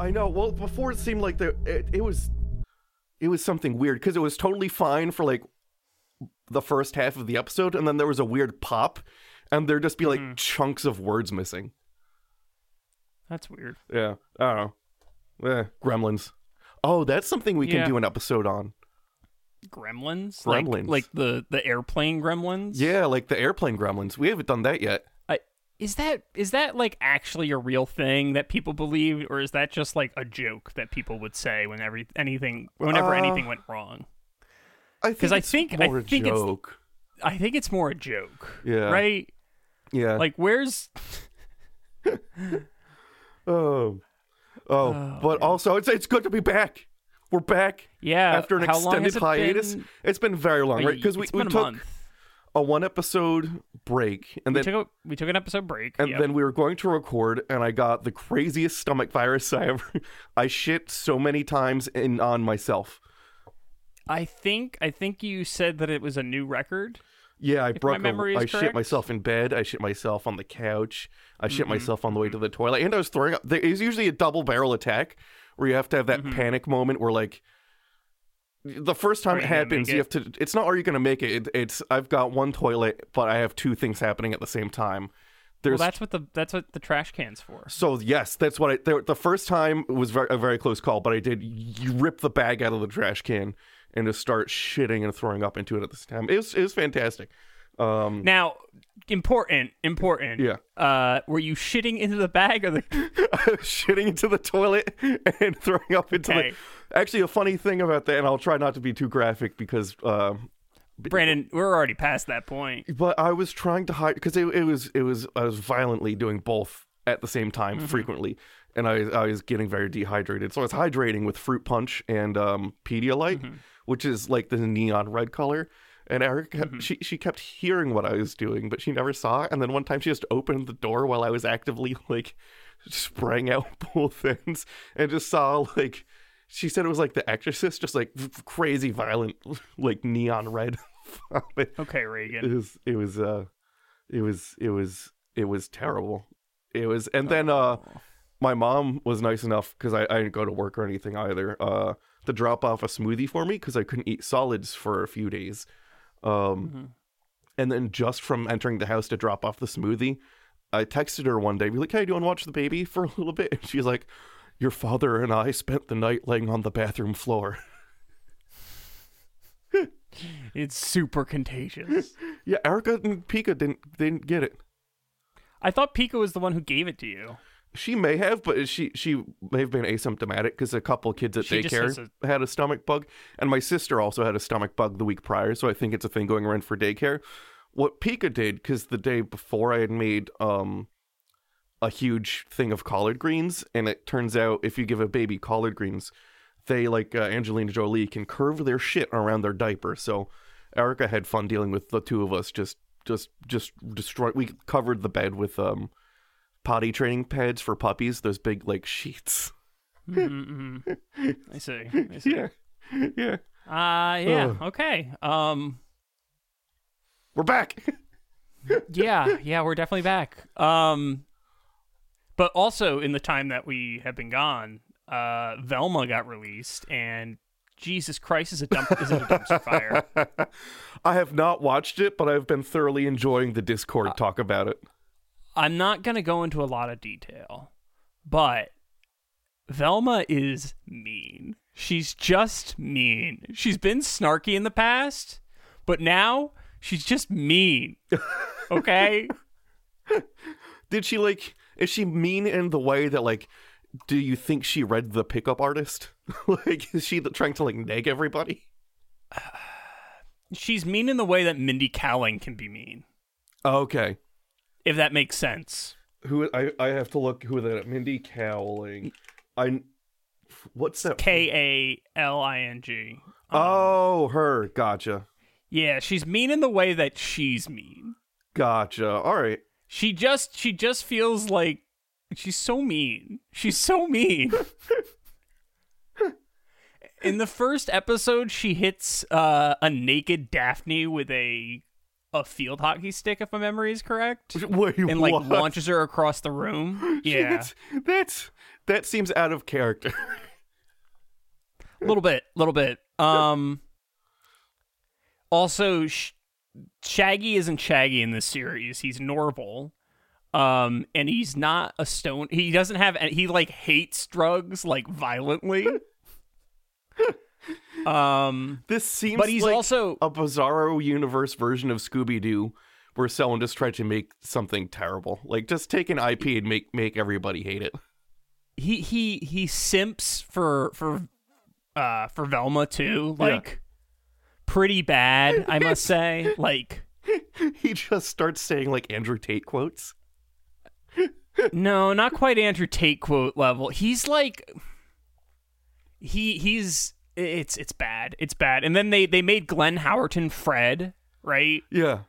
I know. Well, before it seemed like there, it, it was, it was something weird because it was totally fine for like the first half of the episode, and then there was a weird pop, and there'd just be like Mm-hmm. chunks of words missing. That's weird. Yeah, I don't know. Eh, gremlins. Oh, that's something we Yeah. can do an episode on. Gremlins? Like- Gremlins. Like, the the airplane gremlins? Yeah, like the airplane gremlins. We haven't done that yet. Is that is that like actually a real thing that people believe, or is that just like a joke that people would say whenever anything whenever Uh, anything went wrong? because I Because I it's think more I a think joke. it's I think it's more a joke. Yeah. Right. Yeah. Like where's oh, oh, but also it's it's good to be back. We're back. Yeah, After an extended hiatus, been? it's been very long, right? Because we, we took month. A one episode break, and we then took a, we took an episode break. and yep. then we were going to record, and I got the craziest stomach virus I ever. I shit so many times in on myself. I think I think you said that it was a new record. Yeah, I If my broke. memory a, I shit myself in bed. I shit myself on the couch. I shit Mm-hmm. myself on the way to the toilet, and I was throwing up. There is usually a double barrel attack where you have to have that Mm-hmm. panic moment where like. The first time it happens, you have to. It's not are you going to make it? it? It's I've got one toilet, but I have two things happening at the same time. Well, There's that's what the that's what the trash cans for. so yes, that's what I. The, the first time was very, a very close call, but I did you rip the bag out of the trash can and just start shitting and throwing up into it at the same time. It was it was fantastic. Um, Now, important, important. Yeah. Uh, were you shitting into the bag or the? shitting into the toilet and throwing up into Okay. the. Actually, a funny thing about that, and I'll try not to be too graphic because. Um, Brandon, we're already past that point. but I was trying to hide because it, it was it was I was violently doing both at the same time Mm-hmm. frequently, and I I was getting very dehydrated. So I was hydrating with fruit punch and um, Pedialyte, Mm-hmm. which is like the neon red color. And Eric, Mm-hmm. she she kept hearing what I was doing, but she never saw. And then one time she just opened the door while I was actively like spraying out both ends, and just saw like she said it was like The Exorcist, just like crazy violent, like neon red. Okay, It Regan. was it was uh it was it was it was terrible. It was and then uh my mom was nice enough because I, I didn't go to work or anything either, uh to drop off a smoothie for me because I couldn't eat solids for a few days. Um and then just from entering the house to drop off the smoothie, I texted her one day, be like, Hey, do you want to watch the baby for a little bit? And she's like, Your father and I spent the night laying on the bathroom floor. It's super contagious. yeah, Erica and Pika didn't didn't get it. I thought Pika was the one who gave it to you. She may have, but she she may have been asymptomatic because a couple kids at She daycare has had a stomach bug, and my sister also had a stomach bug the week prior. So I think it's a thing going around for daycare. What Pika did, because the day before I had made um a huge thing of collard greens, and it turns out if you give a baby collard greens, they like uh, Angelina Jolie can curve their shit around their diaper. So Erica had fun dealing with the two of us just just just destroy. We covered the bed with um potty training pads for puppies. Those big like sheets. Mm-hmm. I see. I see. Yeah, yeah. Uh yeah. Ugh. Okay. Um. We're back. Yeah. Yeah. We're definitely back. Um. But also in the time that we have been gone, uh, Velma got released, and Jesus Christ is a dump is it a dumpster fire? I have not watched it, but I've been thoroughly enjoying the Discord talk about it. I'm not going to go into a lot of detail, but Velma is mean. She's just mean. She's been snarky in the past, but now she's just mean. Okay? Did she like? Is she mean in the way that like? Do you think she read the pickup artist? like, is she trying to like nag everybody? she's mean in the way that Mindy Kaling can be mean, Okay. if that makes sense. Who I I have to look who that Mindy Cowling. I what's that? K A L I N G. Oh, her. Gotcha. Yeah, she's mean in the way that she's mean. Gotcha. All right. She just she just feels like she's so mean. She's so mean. In the first episode, she hits uh, a naked Daphne with a a field hockey stick, if my memory is correct, Wait, and like what? launches her across the room. Yeah, That's, that's that seems out of character. a little bit, a little bit. Um. Also, Sh- Shaggy isn't Shaggy in this series. He's Norville. Um, and he's not a stone. He doesn't have. He like hates drugs like violently. um, This seems But he's like also- a bizarro universe version of Scooby Doo where someone just tried to make something terrible. Like just take an IP and make make everybody hate it. he he he simps for for uh for Velma too. Yeah. Pretty bad, I must say. Like He just starts saying like Andrew Tate quotes. no, not quite Andrew Tate quote level. He's like he he's it's it's bad. It's bad. And then they they made Glenn Howerton Fred, right? Yeah.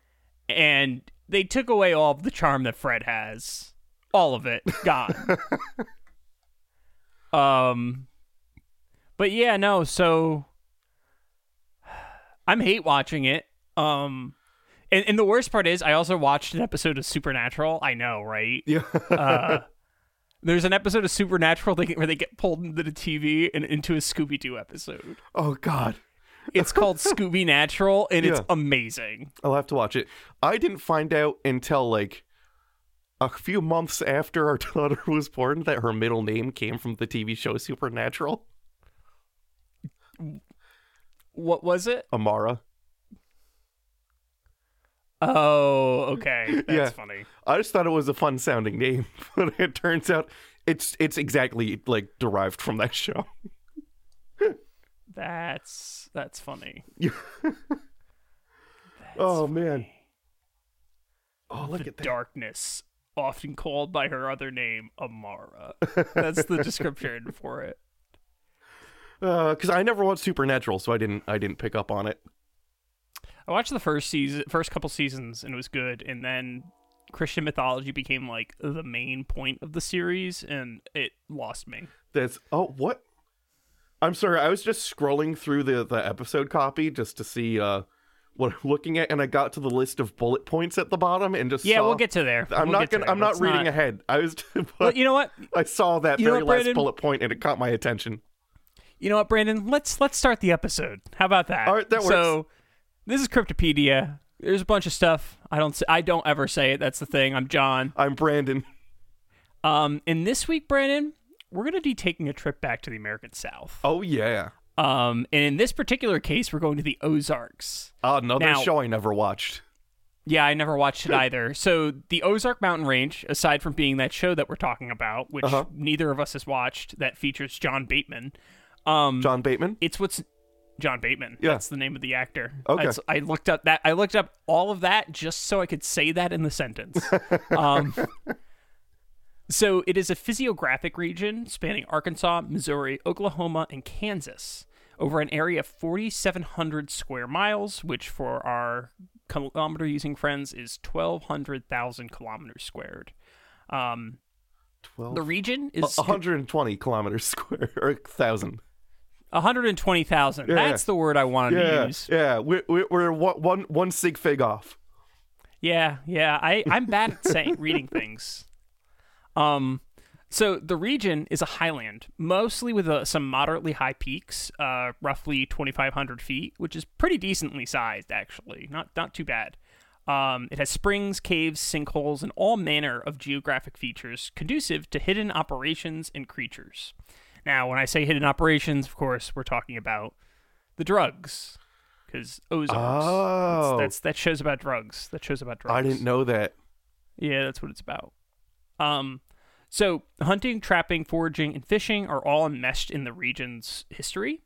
And they took away all of the charm that Fred has. All of it gone. um but yeah, no, so I'm hate watching it. Um and, and the worst part is I also watched an episode of Supernatural. I know, right? Yeah. Uh there's an episode of Supernatural they where they get pulled into the TV and into a Scooby Doo episode. oh god. It's called Scooby Natural, and it's amazing. I'll have to watch it. I didn't find out until like a few months after our daughter was born that her middle name came from the TV show Supernatural. What was it? Amara. Oh, okay. That's Yeah. funny. I just thought it was a fun sounding name, but it turns out it's it's exactly like derived from that show. That's that's funny. oh man. Oh look the at that. darkness, often called by her other name, Amara. That's the description for it. Because Uh, I never watched Supernatural, so I didn't I didn't pick up on it. I watched the first season, first couple seasons, and it was good. And then Christian mythology became like the main point of the series, and it lost me. That's oh what? I'm sorry, I was just scrolling through the the episode copy just to see uh what I'm looking at, and I got to the list of bullet points at the bottom and just Yeah, saw- we'll get to there. I'm We'll not gonna. there. I'm not reading ahead. I was. But Well, you know what? I saw that You very last bullet point, and it caught my attention. You know what, Brandon? Let's let's start the episode. How about that? All right, that So, this is Cryptopedia. There's a bunch of stuff. I don't. Say, I don't ever say it. That's the thing. I'm John. I'm Brandon. Um, and this week, Brandon, we're gonna be taking a trip back to the American South. Oh yeah, Um, and in this particular case, we're going to the Ozarks. another Now- show I never watched. Yeah, I never watched it either. So the Ozark Mountain Range, aside from being that show that we're talking about, which Uh-huh. neither of us has watched, that features John Bateman. Um, John Bateman. it's what's John Bateman. Yeah. That's the name of the actor. Okay. That's- I looked up that I looked up all of that just so I could say that in the sentence. um, so it is a physiographic region spanning Arkansas, Missouri, Oklahoma, and Kansas over an area of 4,700 square miles, which for our kilometer using friends is 1,200,000 kilometers squared. Um, Twelve. the region is 120 kilometers square or thousand. 120,000. Yeah. That's the word I wanted to use. yeah. We're we're, we're one, one one sig fig off. Yeah, yeah. I I'm bad at saying reading things. Um, so the region is a highland, mostly with uh, some moderately high peaks, uh, roughly 2,500 feet, which is pretty decently sized, actually. Not not too bad. Um, it has springs, caves, sinkholes, and all manner of geographic features conducive to hidden operations and creatures. Now, when I say hidden operations, of course, we're talking about the drugs, because Ozarks. Oh. That's, that's that shows about drugs. That shows about drugs. I didn't know that. Yeah, that's what it's about. Um, so hunting, trapping, foraging, and fishing are all enmeshed in the region's history.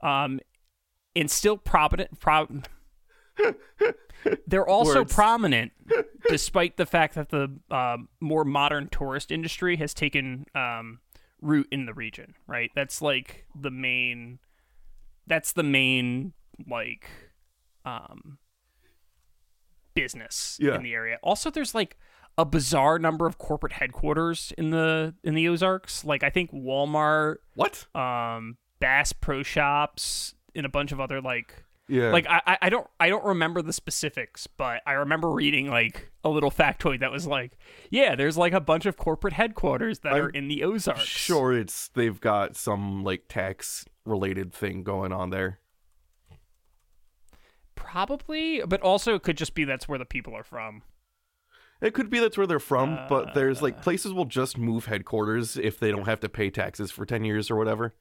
Um, and still prominent, prob- They're also Words. prominent, despite the fact that the um, more modern tourist industry has taken um, root in the region. Right, that's like the main. That's the main like um, business Yeah. in the area. Also, there's like a bizarre number of corporate headquarters in the in the Ozarks. Like I think Walmart, What? um, Bass Pro Shops, and a bunch of other like Yeah. like I, I- don't I don't remember the specifics, but I remember reading like a little factoid that was like, yeah, there's like a bunch of corporate headquarters that I'm are in the Ozarks. sure it's they've got some like tax related thing going on there. Probably, but also it could just be that's where the people are from. It could be that's where they're from, but there's Uh. like places will just move headquarters if they don't have to pay taxes for 10 years or whatever.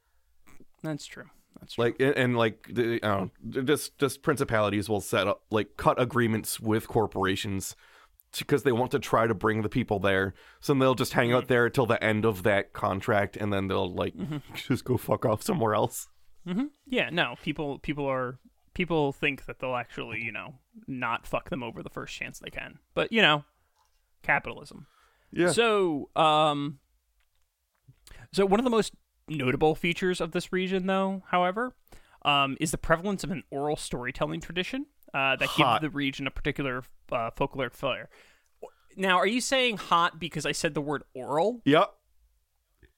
That's true. That's true. Like and, and like the- I don't know, just just principalities will set up like cut agreements with corporations because they want to try to bring the people there. So then they'll just hang Mm-hmm. out there till the end of that contract and then they'll like just go fuck off somewhere else. hmm Yeah, no, people people are people think that they'll actually, you know, not fuck them over the first chance they can. But, you know, capitalism. Yeah. So, um so one of the most notable features of this region though, however, um, is the prevalence of an oral storytelling tradition uh, that Hot. gives the region a particular uh, folkloric flair. Now, are you saying hot because I said the word oral? Yep.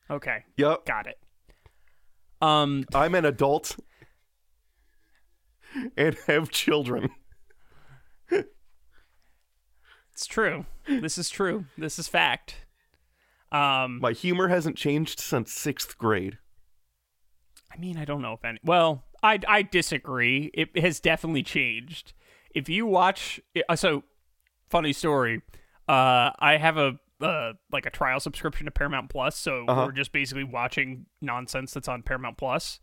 Okay, Yep. got it. Um, I'm an adult and have children. It's true. This is true. This is fact. Um, My humor hasn't changed since sixth grade. I mean, I don't know if any. Well, I I disagree. It has definitely changed. If you watch, uh, so funny story. Uh, I have a uh like a trial subscription to Paramount Plus, so Uh-huh. we're just basically watching nonsense that's on Paramount Plus.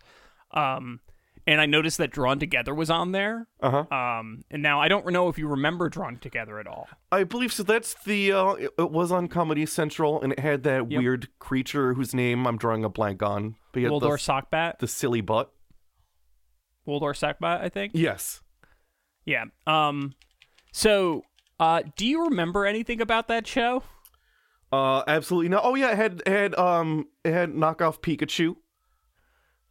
Um, and I noticed that Drawn Together was on there. Uh huh. Um, and now I don't know if you remember Drawn Together at all. I believe so. That's the. Uh, it, it was on Comedy Central, and it had that Yep. weird creature whose name I'm drawing a blank on. But he Wooldoor the, Sockbat, the silly butt. Wooldoor Sockbat, I think. Yes. Yeah. Um. So, uh, do you remember anything about that show? Uh, absolutely no. Oh yeah, it had it had um it had knockoff Pikachu.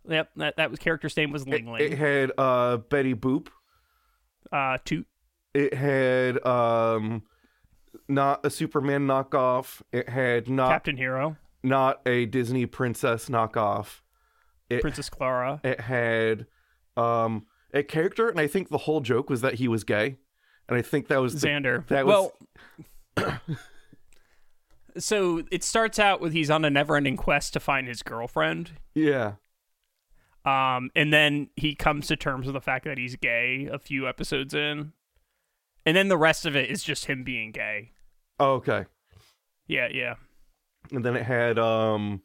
Yep. That that was character's name was Ling It, Ling. it had uh Betty Boop. uh, Toot. It had um not a Superman knockoff. It had not Captain Hero, not a Disney princess knockoff. It Princess Clara. it had um a character, and I think the whole joke was that he was gay, and I think that was the- Xander. That was well, so it starts out with he's on a never-ending quest to find his girlfriend. yeah. Um, and then he comes to terms with the fact that he's gay a few episodes in, and then the rest of it is just him being gay. Oh, okay. Yeah, yeah. And then it had um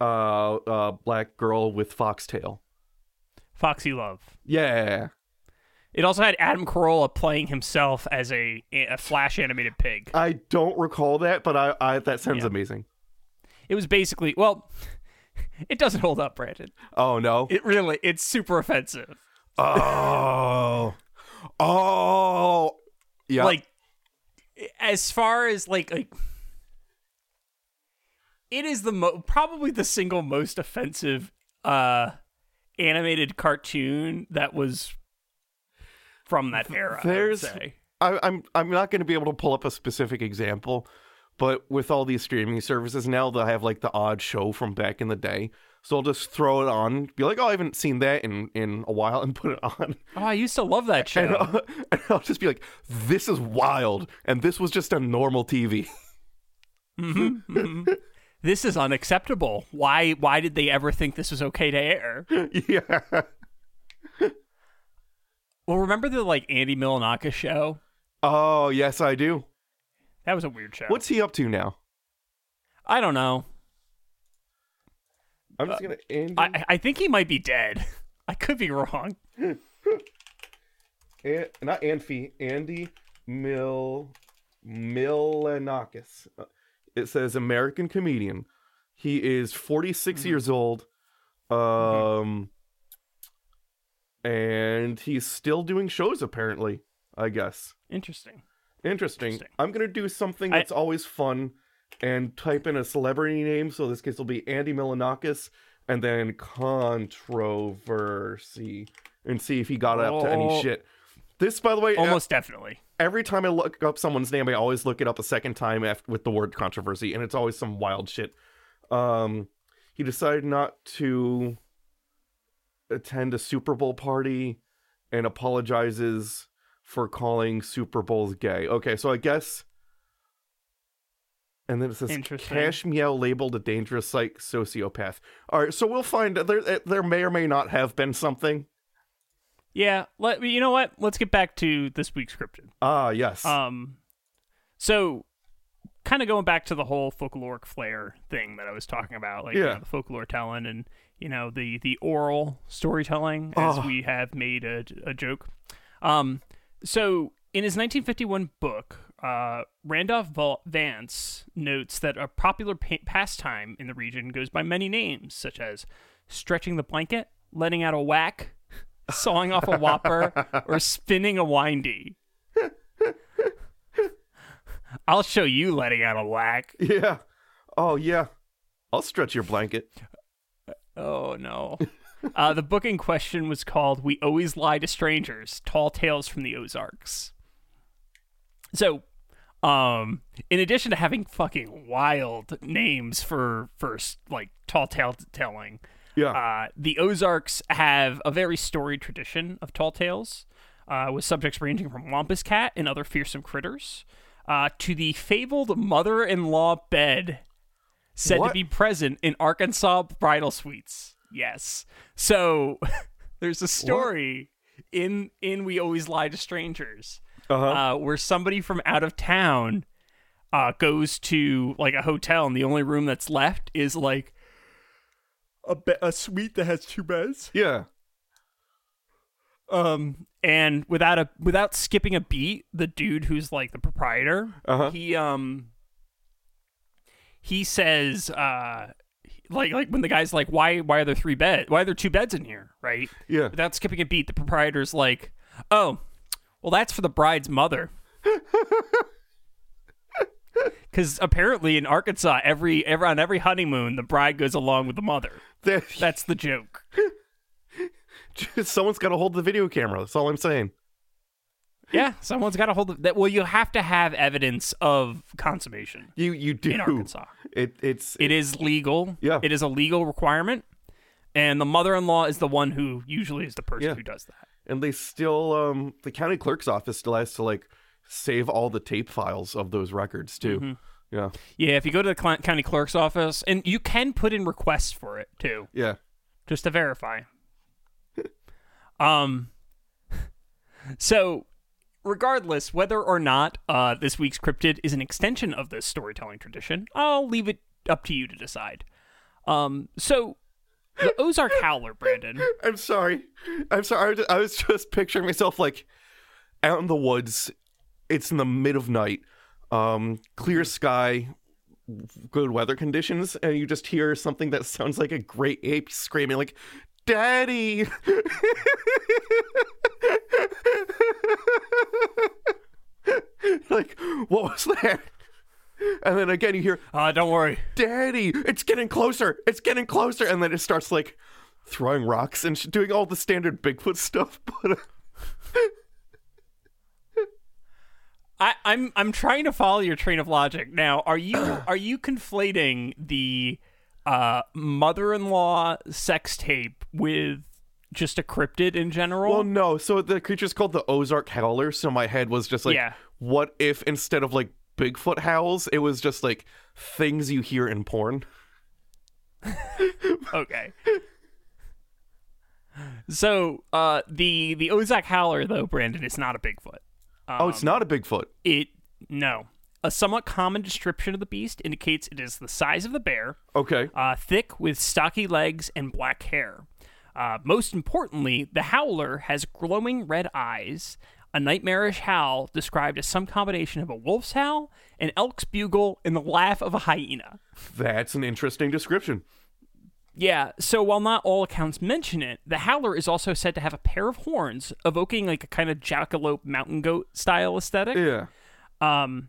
uh uh black girl with foxtail. Foxxy Love. Yeah. It also had Adam Carolla playing himself as a a flash animated pig. I don't recall that, but I, I that sounds Yeah. amazing. It was basically well, it doesn't hold up, Brandon. Oh no. It really it's super offensive. oh. Oh. Yeah. Like as far as like like it is the mo- probably the single most offensive uh animated cartoon that was from that era. There's- I. I, I'm I'm not going to be able to pull up a specific example, but with all these streaming services now, they'll have like the odd show from back in the day. So I'll just throw it on, be like, "Oh, I haven't seen that in in a while," and put it on, Oh, I used to love that show. and, I'll, and I'll just be like, "This is wild," and this was just a normal TV. Mm-hmm, mm-hmm. this is unacceptable. Why why did they ever think this was okay to air? yeah. Well, remember the like Andy Milanaka show? Oh yes, I do. That was a weird show. What's he up to now? I don't know. I'm just gonna Andy, I I think he might be dead. I could be wrong. An, not Anfi, Andy Mil Milonakis. Uh, It says American comedian. He is 46 Mm-hmm. years old. Um and he's still doing shows apparently. I guess. Interesting. Interesting. Interesting. I'm gonna do something I- that's always fun, and type in a celebrity name. So this case will be Andy Milonakis, and then controversy, and see if he got up to any Oh. shit. This, by the way, uh, Almost definitely. every time I look up someone's name, I always look it up a second time after, with the word controversy, and it's always some wild shit. Um, he decided not to attend a Super Bowl party and apologizes for calling Super Bowls gay. Okay, so I guess. And then it says Cash Meow labeled a dangerous psych sociopath. All right, so we'll find there. There may or may not have been something. Yeah. Let you know what? Let's get back to this week's scripted. Ah, yes. Um, so kind of going back to the whole folkloric flair thing that I was talking about, like you know, the folklore telling and you know the the oral storytelling, as Oh. we have made a, a joke. Um, so in his 1951 book, uh, Randolph Vance notes that a popular pa- pastime in the region goes by many names, such as stretching the blanket, letting out a whack, sawing off a whopper, or spinning a windy. I'll show you letting out a whack. Yeah. Oh yeah. I'll stretch your blanket. Oh no. Uh, the book in question was called "We Always Lie to Strangers: Tall Tales from the Ozarks." So, um, in addition to having fucking wild names for first, like tall tale telling, Yeah. uh, the Ozarks have a very storied tradition of tall tales, uh, with subjects ranging from Wampus Cat and other fearsome critters, uh, to the fabled mother-in-law bed said to be present in Arkansas bridal suites. Yes. So there's a story in in We Always Lie to Strangers Uh-huh. uh, where somebody from out of town uh, goes to like a hotel and the only room that's left is like a be- a suite that has two beds. yeah. Um, and without a without skipping a beat, the dude who's like the proprietor, Uh-huh. he um he says uh like like when the guy's like why why are there three bed why are there two beds in here right Yeah. without skipping a beat the proprietor's like oh well that's for the bride's mother because apparently in arkansas every, every on every honeymoon the bride goes along with the mother that's the joke Someone's got to hold the video camera. That's all I'm saying. Yeah someone's got to hold that well you have to have evidence of consummation You you do. in arkansas It it's it is legal Yeah. it is a legal requirement and the mother-in-law is the one who usually is the person Yeah. who does that and they still um the county clerk's office still has to like save all the tape files of those records too. Mm-hmm. Yeah. Yeah, if you go to the cl- county clerk's office, and you can put in requests for it too, Yeah. just to verify. um, so regardless, whether or not uh, this week's cryptid is an extension of this storytelling tradition, I'll leave it up to you to decide. Um, so the Ozark Howler, Brandon. I'm sorry. I'm sorry. I was- I was just picturing myself like out in the woods. It's in the mid of night. Um, clear sky, good weather conditions, and you just hear something that sounds like a great ape screaming like, "Daddy!" like, what was that? And then again, you hear, Uh, don't worry. Daddy, it's getting closer. It's getting closer. And then it starts like throwing rocks and sh- doing all the standard Bigfoot stuff. But uh, I, I'm I'm trying to follow your train of logic. Now, are you are you conflating the uh, mother-in-law sex tape with just a cryptid in general? well, no. So the creature's called the Ozark Howler. So my head was just like, Yeah. what if instead of like Bigfoot howls, it was just like things you hear in porn? okay. So, uh, the the Ozark Howler though, Brandon, is not a Bigfoot. oh, it's not a Bigfoot. It no. A somewhat common description of the beast indicates it is the size of the bear, Okay. uh, thick with stocky legs and black hair. Uh, most importantly, the howler has glowing red eyes, a nightmarish howl described as some combination of a wolf's howl, an elk's bugle, and the laugh of a hyena. That's an interesting description. Yeah, so while not all accounts mention it, the howler is also said to have a pair of horns, evoking like a kind of jackalope mountain goat style aesthetic. Yeah. Um,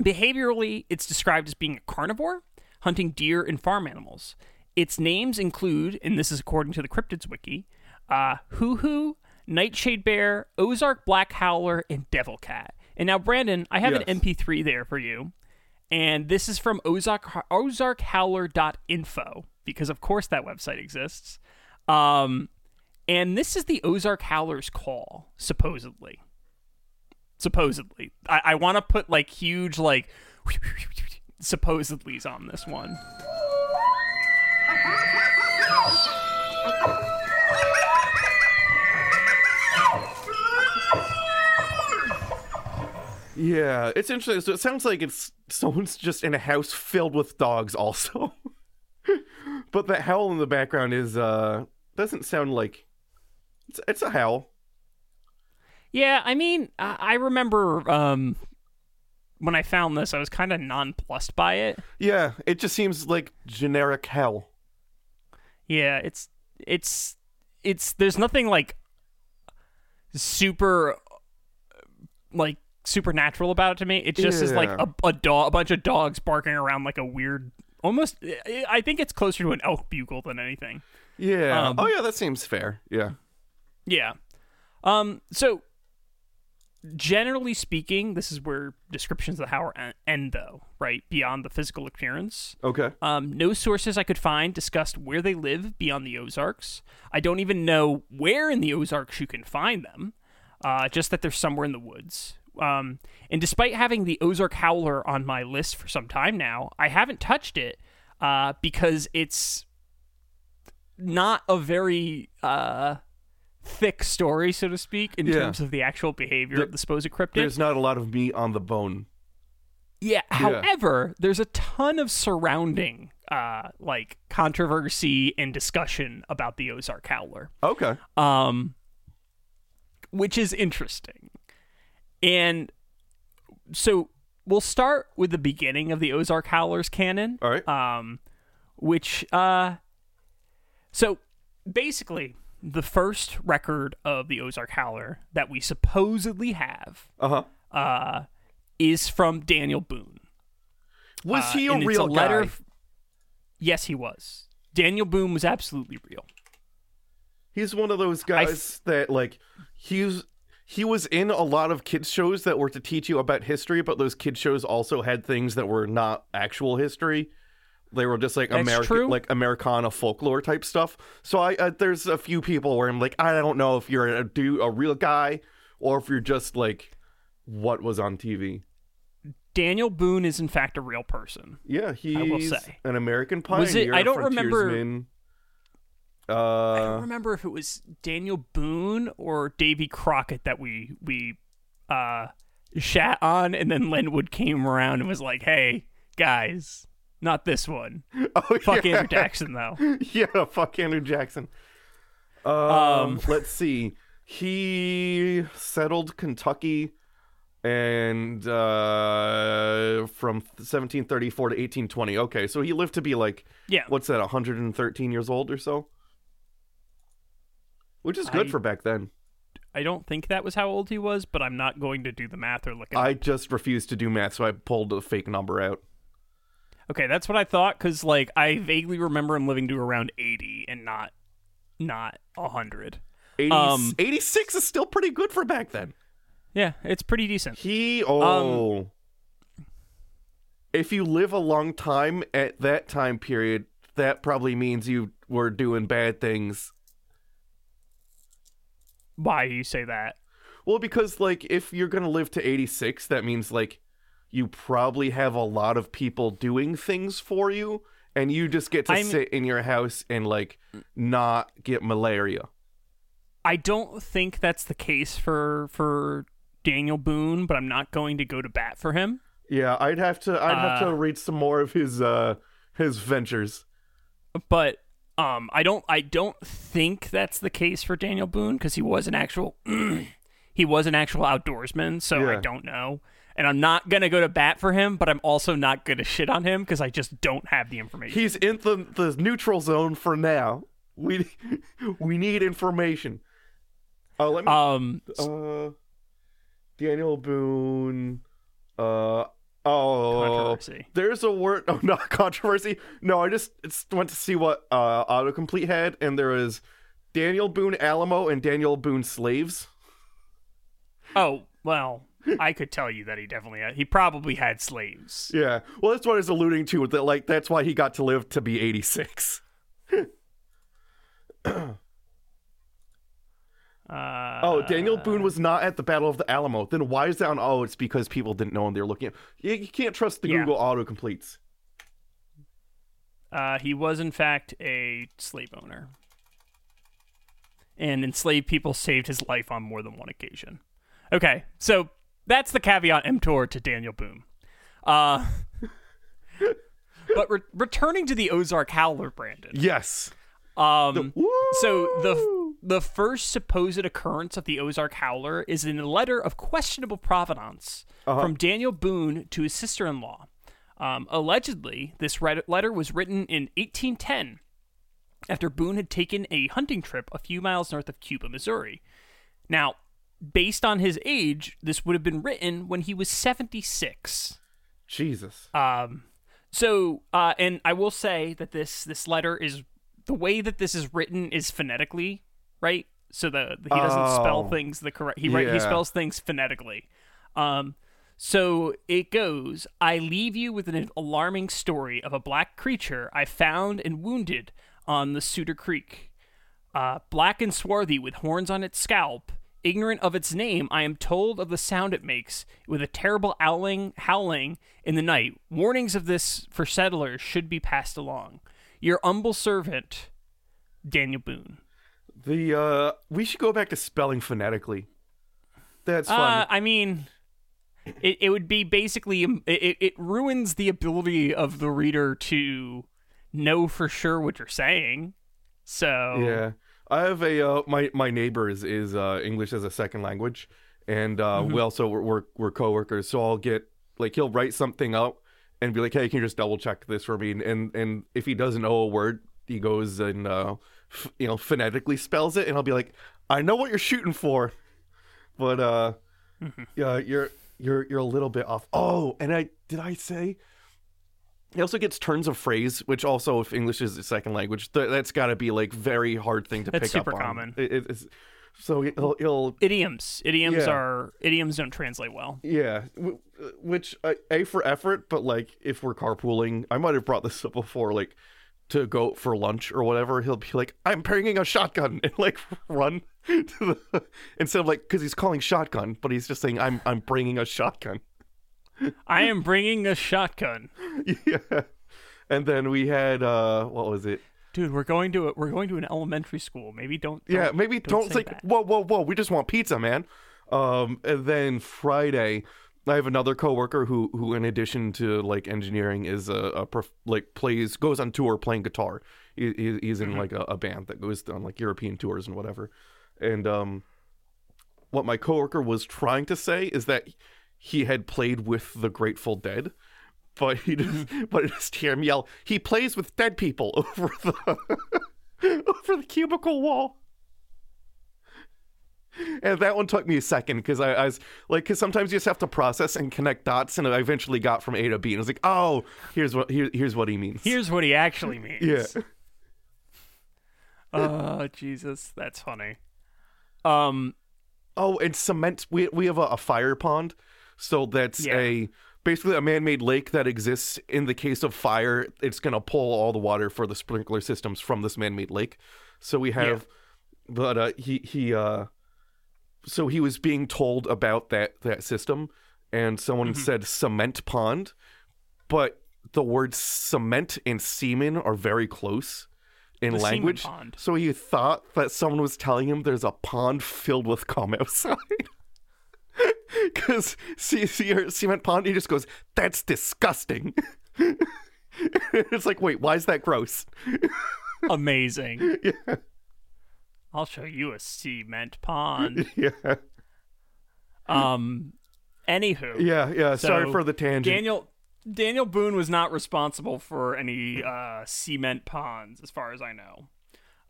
behaviorally, it's described as being a carnivore, hunting deer and farm animals. Its names include, and this is according to the Cryptids Wiki, uh, Hoo Hoo, Nightshade Bear, Ozark Black Howler, and Devil Cat. And now, Brandon, I have Yes. an MP3 there for you. And this is from Ozark, ozarkhowler.info, because of course that website exists. Um, and this is the Ozark Howler's call, supposedly supposedly. I, I want to put like huge like supposedly's on this one. Yeah, it's interesting. So it sounds like it's someone's just in a house filled with dogs, also. but the howl in the background is uh doesn't sound like it's it's a howl. Yeah, I mean, I, I remember um when I found this, I was kind of nonplussed by it. Yeah, it just seems like generic howl. Yeah, it's it's it's there's nothing like super like supernatural about it to me. It just is like a a dog, a bunch of dogs barking around like a weird, almost. I I think it's closer to an elk bugle than anything. Yeah. Um, oh yeah, that seems fair. Yeah. Yeah. Um. So, generally speaking, this is where descriptions of the Howler end, though. Right beyond the physical appearance. Okay. Um, no sources I could find discussed where they live beyond the Ozarks. I don't even know where in the Ozarks you can find them. Uh, just that they're somewhere in the woods. Um, and despite having the Ozark Howler on my list for some time now, I haven't touched it uh, because it's not a very uh, thick story, so to speak, in Yeah. terms of the actual behavior There- of the supposed cryptid. There's not a lot of meat on the bone. Yeah. However, there's a ton of surrounding, uh, like controversy and discussion about the Ozark Howler, Okay. um, which is interesting. And so we'll start with the beginning of the Ozark Howler's canon. All right. Um, which, uh, so basically, the first record of the Ozark Howler that we supposedly have Uh-huh. uh, is from Daniel Boone. Was Uh, he a real letter guy? yes, he was. Daniel Boone was absolutely real. He's one of those I guys that like he's he was in a lot of kids shows that were to teach you about history, but those kids shows also had things that were not actual history. They were just like American, like Americana folklore type stuff. So I, uh, there's a few people where I'm like, I don't know if you're a do a real guy or if you're just like what was on TV. Daniel Boone is in fact a real person. Yeah, he's will say. an American pioneer. Was it- I don't remember- frontiersman. I Uh, don't remember if it was Daniel Boone or Davy Crockett that we we uh shat on, and then Lenwood came around and was like, "Hey guys, not this one. oh, Fuck yeah. Andrew Jackson though." yeah, fuck Andrew Jackson. Um, Um, let's see. He settled Kentucky and uh from 1734 to 1820. Okay, so he lived to be like Yeah, what's that 113 years old or so? Which is good I- for back then. I don't think that was how old he was, but I'm not going to do the math or look it I up. just refused to do math, so I pulled a fake number out. Okay, that's what I thought because like I vaguely remember him living to around 80 and not not 100. 80, Um, 86 is still pretty good for back then. Yeah, it's pretty decent. He Um, oh. if you live a long time at that time period, that probably means you were doing bad things. Why you say that? Well, because like if you're gonna live to 86, that means like you probably have a lot of people doing things for you, and you just get to I'm- sit in your house and like not get malaria. I don't think that's the case for for Daniel Boone, but I'm not going to go to bat for him. Yeah, I'd have to. I'd have Uh, to read some more of his uh his ventures. But um, I don't I don't think that's the case for Daniel Boone because he was an actual he was an actual outdoorsman, so I don't know. And I'm not going to go to bat for him, but I'm also not going to shit on him because I just don't have the information. He's in the the neutral zone for now. We we need information. Uh, let me. um, Uh, Daniel Boone. Uh oh. Controversy. There's a word. Oh, not controversy. No, I just it's went to see what uh autocomplete had, and there is Daniel Boone Alamo and Daniel Boone slaves. oh, well, I could tell you that he definitely had, he probably had slaves. Yeah. Well, that's what I was alluding to. That like that's why he got to live to be 86. Uh, Oh, Daniel Boone was not at the Battle of the Alamo. Then why is that on? Oh, it's because people didn't know and they were looking. At, you, you can't trust the Yeah. Google autocompletes. Uh, he was, in fact, a slave owner. And enslaved people saved his life on more than one occasion. Okay, so that's the caveat emptor to Daniel Boone. Uh, but re- returning to the Ozark Howler, Brandon. Yes. Um, Woo! so the the first supposed occurrence of the Ozark Howler is in a letter of questionable provenance from Daniel Boone to his sister-in-law. Um, allegedly, this letter was written in 1810 after Boone had taken a hunting trip a few miles north of Cuba, Missouri. Now, based on his age, this would have been written when he was 76. Jesus. Um, so, uh, and I will say that this this letter is the way that this is written is phonetically right. So the, he doesn't spell Oh. things the correct. He write, he spells things phonetically. Um, so it goes. I leave you with an alarming story of a black creature I found and wounded on the Suter Creek. Uh, black and swarthy with horns on its scalp. Ignorant of its name, I am told of the sound it makes with a terrible owling, howling in the night. Warnings of this for settlers should be passed along. Your humble servant, Daniel Boone. The uh, we should go back to spelling phonetically. That's Uh, fun. I mean, it, it would be basically it, it ruins the ability of the reader to know for sure what you're saying. So yeah, I have a uh, my my neighbor is is uh, English as a second language, and uh, Mm-hmm. we also we're, we're we're coworkers. So I'll get like he'll write something out and be like, "Hey, can you just double check this for me?" And and if he doesn't know a word, he goes and uh, f- you know phonetically spells it, and I'll be like, "I know what you're shooting for," but uh, yeah, you're you're you're a little bit off. Oh, and I did I say. He also gets turns of phrase, which also, if English is a second language, th- that's got to be like very hard thing to That's pick up super on. common. It- it's, so he'll, he'll idioms, idioms Yeah. are idioms don't translate well. yeah, w- which uh, a for effort, but like if we're carpooling, I might have brought this up before, like to go for lunch or whatever. He'll be like, "I'm bringing a shotgun," and like run to the instead of like because he's calling shotgun, but he's just saying, "I'm I'm bringing a shotgun." I am bringing a shotgun, yeah, and then we had uh what was it? dude. We're going to a, we're going to an elementary school. Maybe don't. Yeah, don't- maybe don't, say say, that. whoa, whoa, whoa. We just want pizza, man. Um, and then Friday, I have another coworker who, who in addition to like engineering, is a, a prof- like plays goes on tour playing guitar. He, he- he's in like a, a band that goes on like European tours and whatever. And um, what my coworker was trying to say is that he had played with the Grateful Dead. But he just, but I just hear him yell. He plays with dead people over the over the cubicle wall. And that one took me a second because I, I was like, because sometimes you just have to process and connect dots, and I eventually got from A to B, and I was like, oh, here's what here, here's what he means. Here's what he actually means. yeah, Oh Jesus, that's funny. Um. oh, and cement. We we have a, a fire pond, so that's Yeah. a basically a man-made lake that exists. In the case of fire, it's gonna pull all the water for the sprinkler systems from this man-made lake. So we have, but uh, he he uh, so he was being told about that that system, and someone Mm-hmm. said cement pond, but the words cement and semen are very close in The language. So he thought that someone was telling him there's a pond filled with cum outside. Because see, see your cement pond, he just goes, "That's disgusting." it's like, wait, why is that gross? Amazing. yeah, I'll show you a cement pond. yeah. Um, Anywho, Yeah, yeah. sorry for the tangent. Daniel Daniel Boone was not responsible for any uh, cement ponds, as far as I know.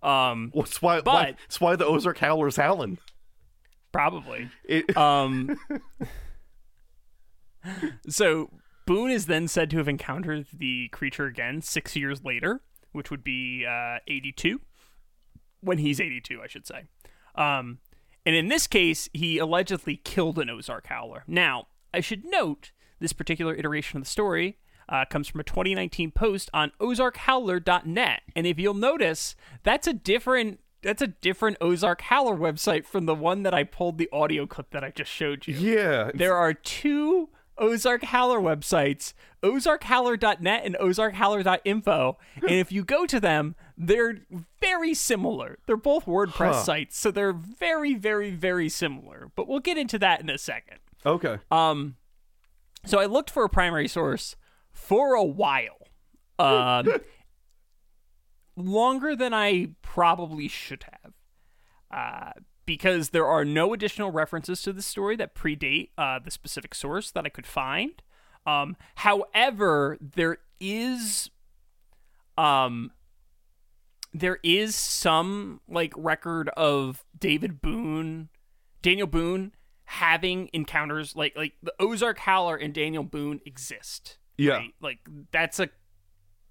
Um, it's why, why, But- it's why the Ozark Howler's howling. Probably. It, Um, so Boone is then said to have encountered the creature again six years later, which would be uh, 82. When he's 82, I should say. Um, and in this case, he allegedly killed an Ozark Howler. Now, I should note this particular iteration of the story uh, comes from a 2019 post on ozarkhowler.net. And if you'll notice, that's a different. That's a different Ozark Howler website from the one that I pulled the audio clip that I just showed you. yeah. There are two Ozark Howler websites, ozarkhowler.net and ozarkhowler.info. And if you go to them, they're very similar. They're both WordPress Huh. sites, so they're very, very, very similar. But we'll get into that in a second. okay. Um, so I looked for a primary source for a while, um, longer than I probably should have, uh, because there are no additional references to this story that predate uh, the specific source that I could find. Um, however, there is, um, there is some like record of David Boone, Daniel Boone having encounters like like the Ozark Howler and Daniel Boone exist. Yeah. right? Like that's a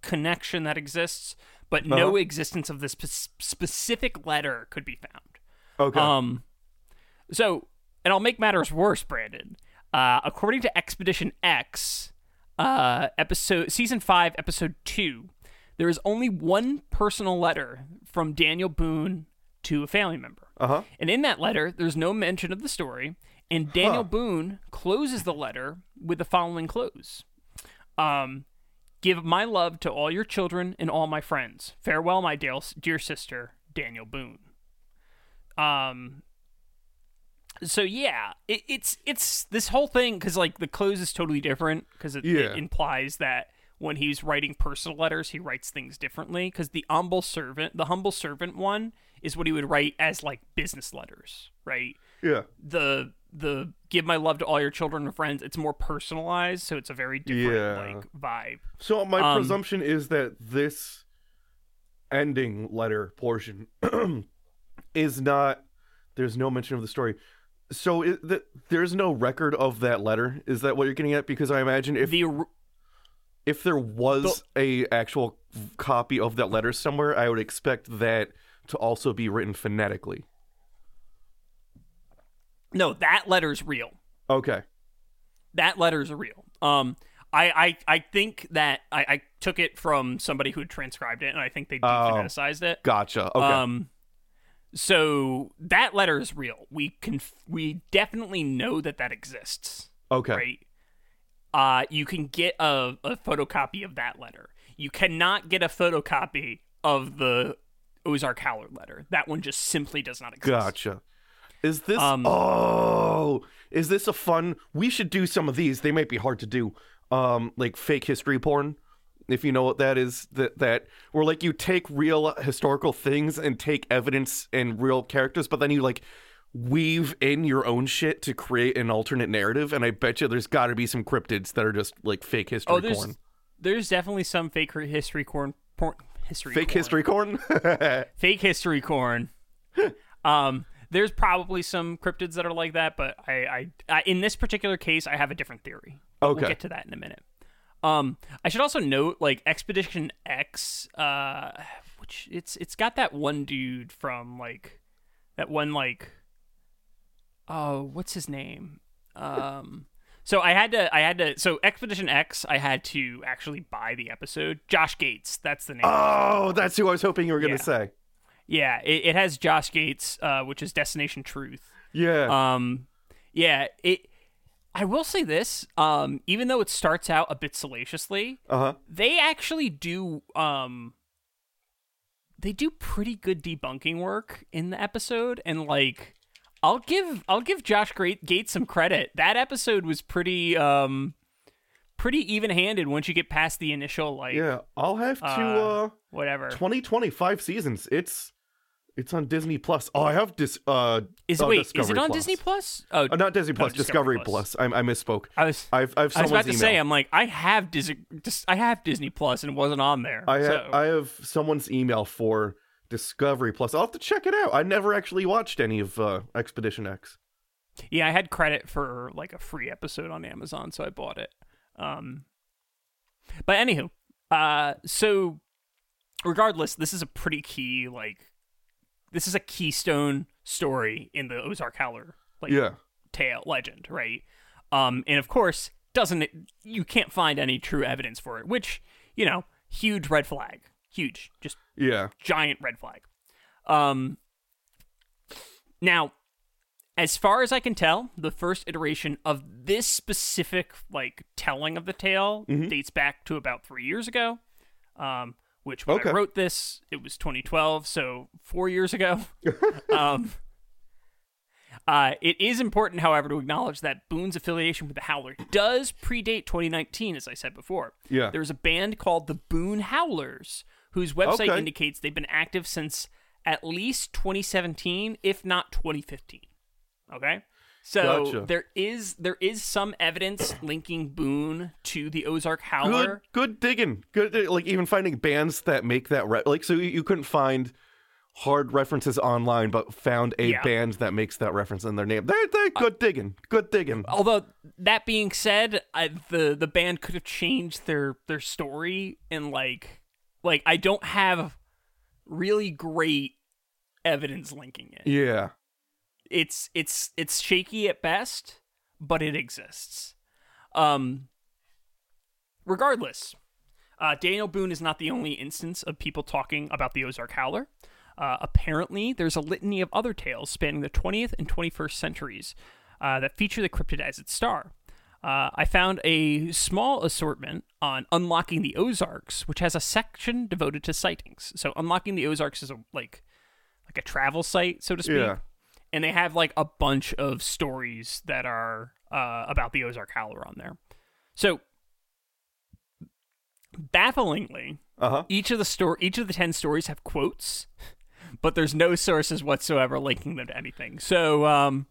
connection that exists, but no Uh-huh. existence of this spe- specific letter could be found. Okay. Um, so, and I'll make matters worse, Brandon. Uh, according to Expedition X, uh, episode season five, episode two, there is only one personal letter from Daniel Boone to a family member, uh huh. and in that letter, there's no mention of the story. And Daniel Huh. Boone closes the letter with the following close. Um, give my love to all your children and all my friends. Farewell, my dear, dear sister, Daniel Boone. Um. So yeah, it, it's it's this whole thing because like the close is totally different because it, Yeah. it implies that when he's writing personal letters, he writes things differently. Because the humble servant, the humble servant one, is what he would write as like business letters, right? Yeah. the the give my love to all your children and friends it's more personalized so it's a very different Yeah. like vibe So my Um, presumption is that this ending letter portion is not. There's no mention of the story. So it, th- there's no record of that letter. Is that what you're getting at? Because I imagine if the if there was a actual copy of that letter somewhere, I would expect that to also be written phonetically. No that letter's real Okay. that letter's real um I, I, I think that I, I took it from somebody who had transcribed it, and I think they Oh. it. Gotcha. Okay. Um, so that letter is real. We can we definitely know that that exists. okay. right? Uh, you can get a, a photocopy of that letter. You cannot get a photocopy of the Ozark Howler letter. That one just simply does not exist. Gotcha. Is this Um, oh is this a fun we should do some of these. They might be hard to do. Um like fake history porn. If you know what that is, that that where like you take real historical things and take evidence and real characters, but then you like weave in your own shit to create an alternate narrative. And I bet you there's got to be some cryptids that are just like fake history Oh, there's porn. there's definitely some fake history corn porn history Fake corn. history corn. fake history corn. um, there's probably some cryptids that are like that, but I, I, I in this particular case, I have a different theory. Okay. we'll get to that in a minute. Um, I should also note, like Expedition X, uh, which it's it's got that one dude from like that one like, oh, what's his name? Um. So I had to, I had to, so Expedition X, I had to actually buy the episode. Josh Gates, that's the name. oh, that's who I was hoping you were gonna Yeah. say. Yeah, it, it has Josh Gates, uh, which is Destination Truth. Yeah. Um, yeah, it. I will say this. Um, even though it starts out a bit salaciously, Uh huh. they actually do. Um, they do pretty good debunking work in the episode, and like, I'll give I'll give Josh Great Gates some credit. That episode was pretty um, pretty even handed once you get past the initial like Yeah. I'll have to. uh, uh whatever. 2025 seasons it's It's on Disney Plus. Oh, I have dis. Uh, Is uh, wait, is it on Plus. Disney Plus? Oh, Uh, not Disney Plus. Discovery, Plus. I, I misspoke. I was I've I've I was about to email. say, I'm like, I have Disney, dis- I have Disney Plus, and it wasn't on there. I so. have I have someone's email for Discovery Plus. I'll have to check it out. I never actually watched any of uh, Expedition X. yeah, I had credit for like a free episode on Amazon, so I bought it. Um, but anywho, uh, so regardless, this is a pretty key like, this is a keystone story in the Ozark Howler like Yeah. tale legend, right? Um, and of course, doesn't it? You can't find any true evidence for it, which you know, huge red flag, huge, just Yeah. giant red flag. Um, now, as far as I can tell, the first iteration of this specific like telling of the tale dates back to about three years ago. Um, which when Okay. I wrote this, it was 2012, so four years ago. um, uh, it is important, however, to acknowledge that Boone's affiliation with the Howler does predate 2019, as I said before. Yeah. There's a band called the Boone Howlers, whose website Okay. indicates they've been active since at least 2017, if not 2015. Okay? So Gotcha. there is there is some evidence linking Boone to the Ozark Howler. Good good digging. Good uh, like even finding bands that make that re- like so you, you couldn't find hard references online but found a Yeah. band that makes that reference in their name. They're, they're good digging. Good digging. Although that being said, I, the the band could have changed their their story and like like I don't have really great evidence linking it. Yeah. It's it's it's shaky at best, but it exists. Um regardless, uh, Daniel Boone is not the only instance of people talking about the Ozark Howler. Uh, apparently, there's a litany of other tales spanning the 20th and 21st centuries uh, that feature the cryptid as its star. Uh, I found a small assortment on Unlocking the Ozarks, which has a section devoted to sightings. So, Unlocking the Ozarks is a like like a travel site, so to speak Yeah. And they have like a bunch of stories that are uh, about the Ozark Howler on there. So, bafflingly, Uh-huh. each of the store, each of the ten stories have quotes, but there's no sources whatsoever linking them to anything. So, um,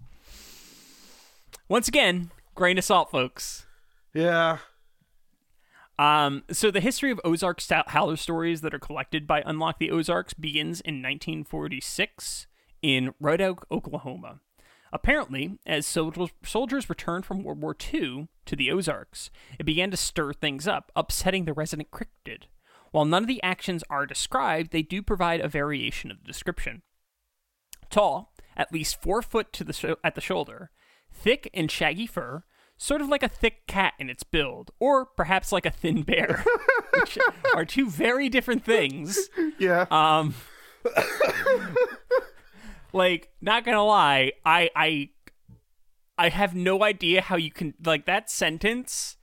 once again, grain of salt, folks. Yeah. Um, so the history of Ozark Howler stories that are collected by Unlock the Ozarks begins in 1946 in Red Oak, Oklahoma. Apparently, as soldiers, returned from World War II to the Ozarks, it began to stir things up, upsetting the resident cryptid. While none of the actions are described, they do provide a variation of the description. Tall, at least four foot to the sho- at the shoulder, thick and shaggy fur, sort of like a thick cat in its build, or perhaps like a thin bear, which are two very different things. Yeah. Um, like, not gonna lie, I I I have no idea how you can like that sentence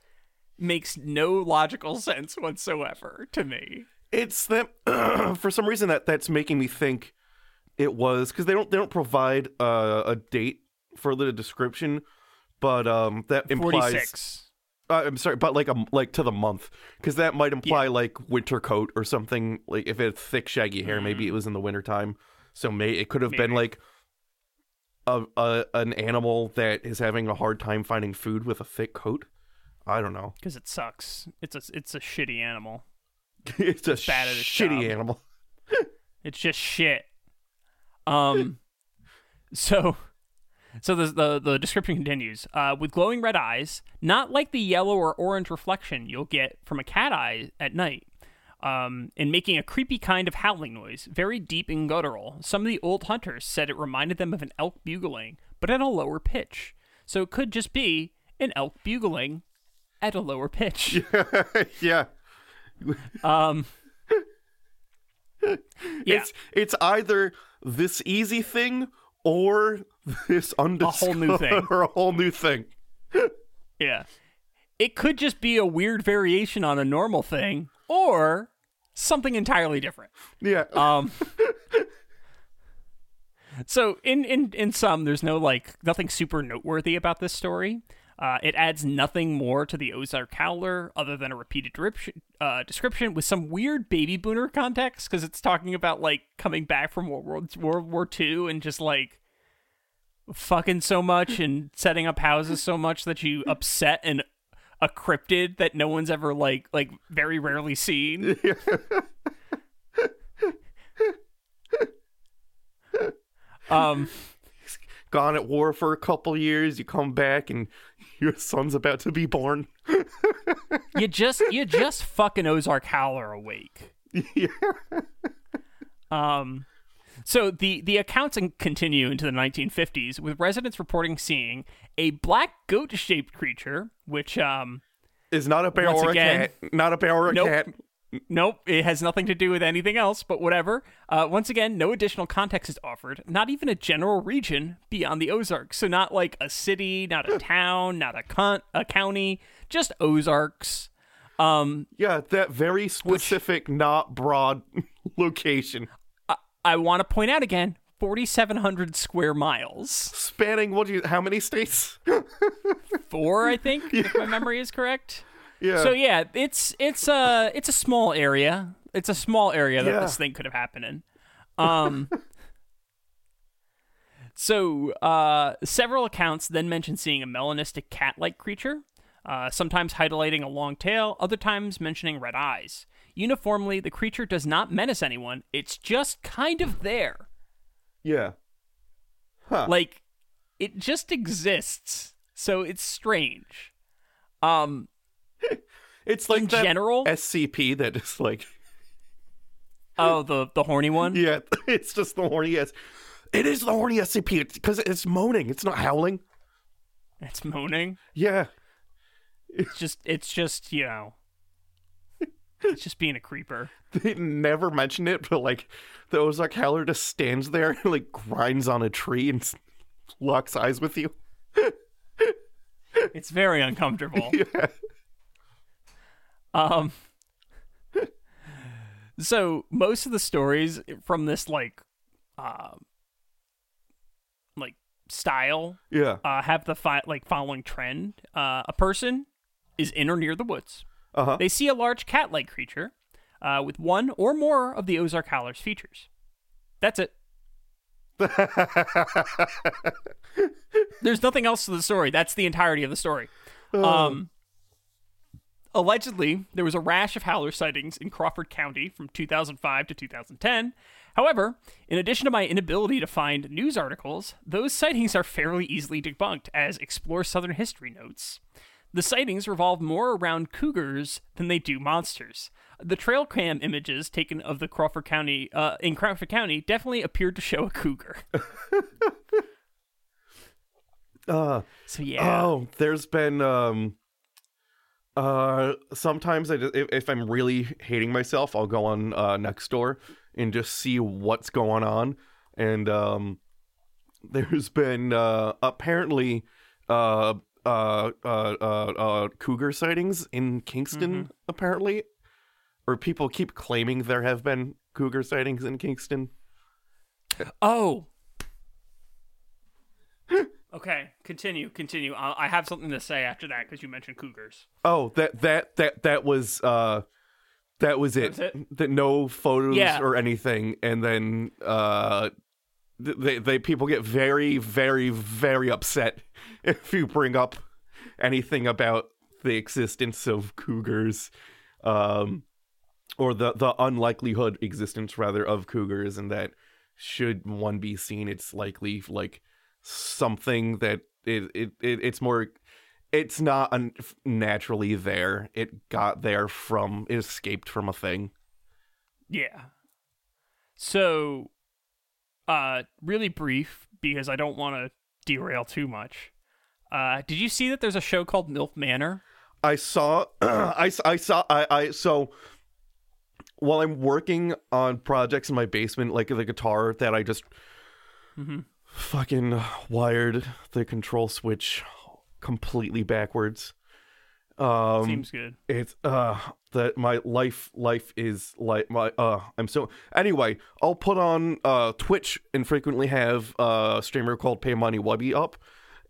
makes no logical sense whatsoever to me. it's that for some reason that that's making me think it was because they don't they don't provide uh, a date for the description, but um that implies Forty six. Uh, I'm sorry, but like a like to the month, because that might imply Yeah. like winter coat or something. Like if it had thick, shaggy hair, maybe it was in the wintertime. So may it could have been Mm. Like a, a an animal that is having a hard time finding food with a thick coat. I don't know. Because it sucks. It's a it's a shitty animal. it's a bad its shitty job. animal. It's just shit. Um, so, so the the, the description continues. Uh, with glowing red eyes, not like the yellow or orange reflection you'll get from a cat eye at night. Um, and making a creepy kind of howling noise, very deep and guttural. Some of the old hunters said it reminded them of an elk bugling, but at a lower pitch. So it could just be an elk bugling at a lower pitch. yeah. Um, yeah. It's it's either this easy thing or this undiscovered whole new thing. or a whole new thing. Yeah. It could just be a weird variation on a normal thing or something entirely different. Yeah. Um So in in in sum there's no like nothing super noteworthy about this story. Uh, it adds nothing more to the Ozark Howler other than a repeated uh, description with some weird baby boomer context because it's talking about like coming back from World War World War II and just like fucking so much and setting up houses so much that you upset an a cryptid that no one's ever like like very rarely seen. um Gone at war for a couple years, you come back and your son's about to be born. you just you just fucking Ozark Howler awake. yeah. Um, so the the accounts continue into the 1950s, with residents reporting seeing a black goat-shaped creature, which um, Is not a bear or again- a cat. Not a bear or a Nope. cat. nope, it has nothing to do with anything else. But whatever. Uh, once again, no additional context is offered. Not even a general region beyond the Ozarks. So not like a city, not a town, not a con- a county, just Ozarks. Um, Yeah, that very specific, not broad location. I want to point out again, 4,700 square miles. Spanning what do you how many states? Four, I think, if my memory is correct. yeah. So yeah, it's it's a it's a small area. It's a small area that Yeah. this thing could have happened in. Um. so uh, several accounts then mention seeing a melanistic cat-like creature, uh, sometimes highlighting a long tail, other times mentioning red eyes. Uniformly, the creature does not menace anyone. It's just kind of there, yeah. Huh. like it just exists. So it's strange. Um, it's like in that general- SCP that is like oh the the horny one. Yeah, it's just the horny S. It is the horny SCP because it's moaning. It's not howling. It's moaning. Yeah. It's just it's just you know it's just being a creeper. They never mention it, but like the Ozark Howler just stands there and like grinds on a tree and locks eyes with you. It's very uncomfortable. Yeah. Um so most of the stories from this like uh, like style Yeah. uh have the fi- like following trend. Uh a person is in or near the woods. Uh huh. They see a large cat-like creature uh with one or more of the Ozark Howler's features. That's it. There's nothing else to the story. That's the entirety of the story. Um, allegedly, there was a rash of howler sightings in Crawford County from 2005 to 2010. However, in addition to my inability to find news articles, those sightings are fairly easily debunked, as Explore Southern History notes. The sightings revolve more around cougars than they do monsters. The trail cam images taken of the Crawford County uh, in Crawford County definitely appeared to show a cougar. Uh, So yeah, Oh, there's been um uh sometimes I just, if, if I'm really hating myself, I'll go on uh next door and just see what's going on and um there's been uh apparently uh uh uh uh, uh cougar sightings in Kingston apparently or people keep claiming there have been cougar sightings in Kingston. Oh. okay, continue, continue. I, I have something to say after that because you mentioned cougars. Oh, that that that that was uh that was it. was it? That no photos Yeah. or anything and then uh they they people get very very very upset if you bring up anything about the existence of cougars um or the the unlikelihood existence rather of cougars and that should one be seen it's likely like something that it, it, it it's more it's not un- naturally there it got there from it escaped from a thing Yeah. So, uh, really brief because I don't want to derail too much. Uh, did you see that there's a show called MILF Manor? i saw I saw I, I so while i'm working on projects in my basement like the guitar that i just fucking wired the control switch completely backwards um Seems good. it's uh that my life life is like my uh i'm so anyway i'll put on uh twitch and frequently have uh, a streamer called PayMoneyWubby up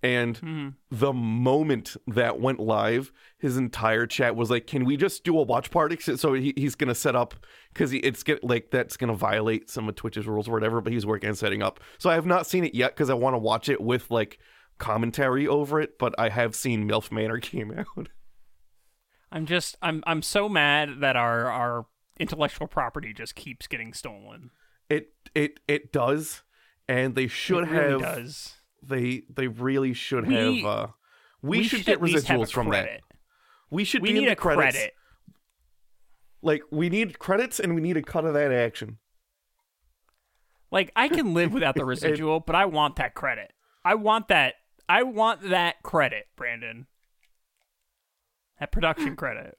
And Hmm. the moment that went live, his entire chat was like, "Can we just do a watch party?" So he, he's gonna set up because it's get like that's gonna violate some of Twitch's rules or whatever. But he's working on setting up. So I have not seen it yet because I want to watch it with like commentary over it. But I have seen MILF Manor came out. I'm just I'm I'm so mad that our our intellectual property just keeps getting stolen. It it it does, and they should it really have. does. They they really should We- have. uh We, should, should get at least have a residuals from that. We should We be in need the a credits. credit. Like we need credits and we need a cut of that action. Like I can live without the residual, but I want that credit. I want that. I want that credit, Brandon. That production credit.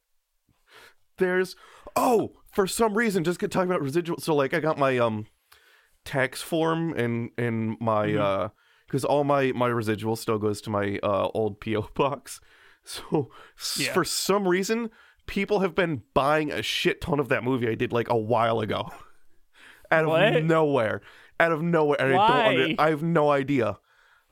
There's oh, for some reason, just get talking about residual. So like I got my um tax form and and my Mm-hmm. uh because all my my residual still goes to my uh old PO box. So Yeah. for some reason, people have been buying a shit ton of that movie I did like a while ago. Out of nowhere. Out of nowhere. And I Why? under, I have no idea.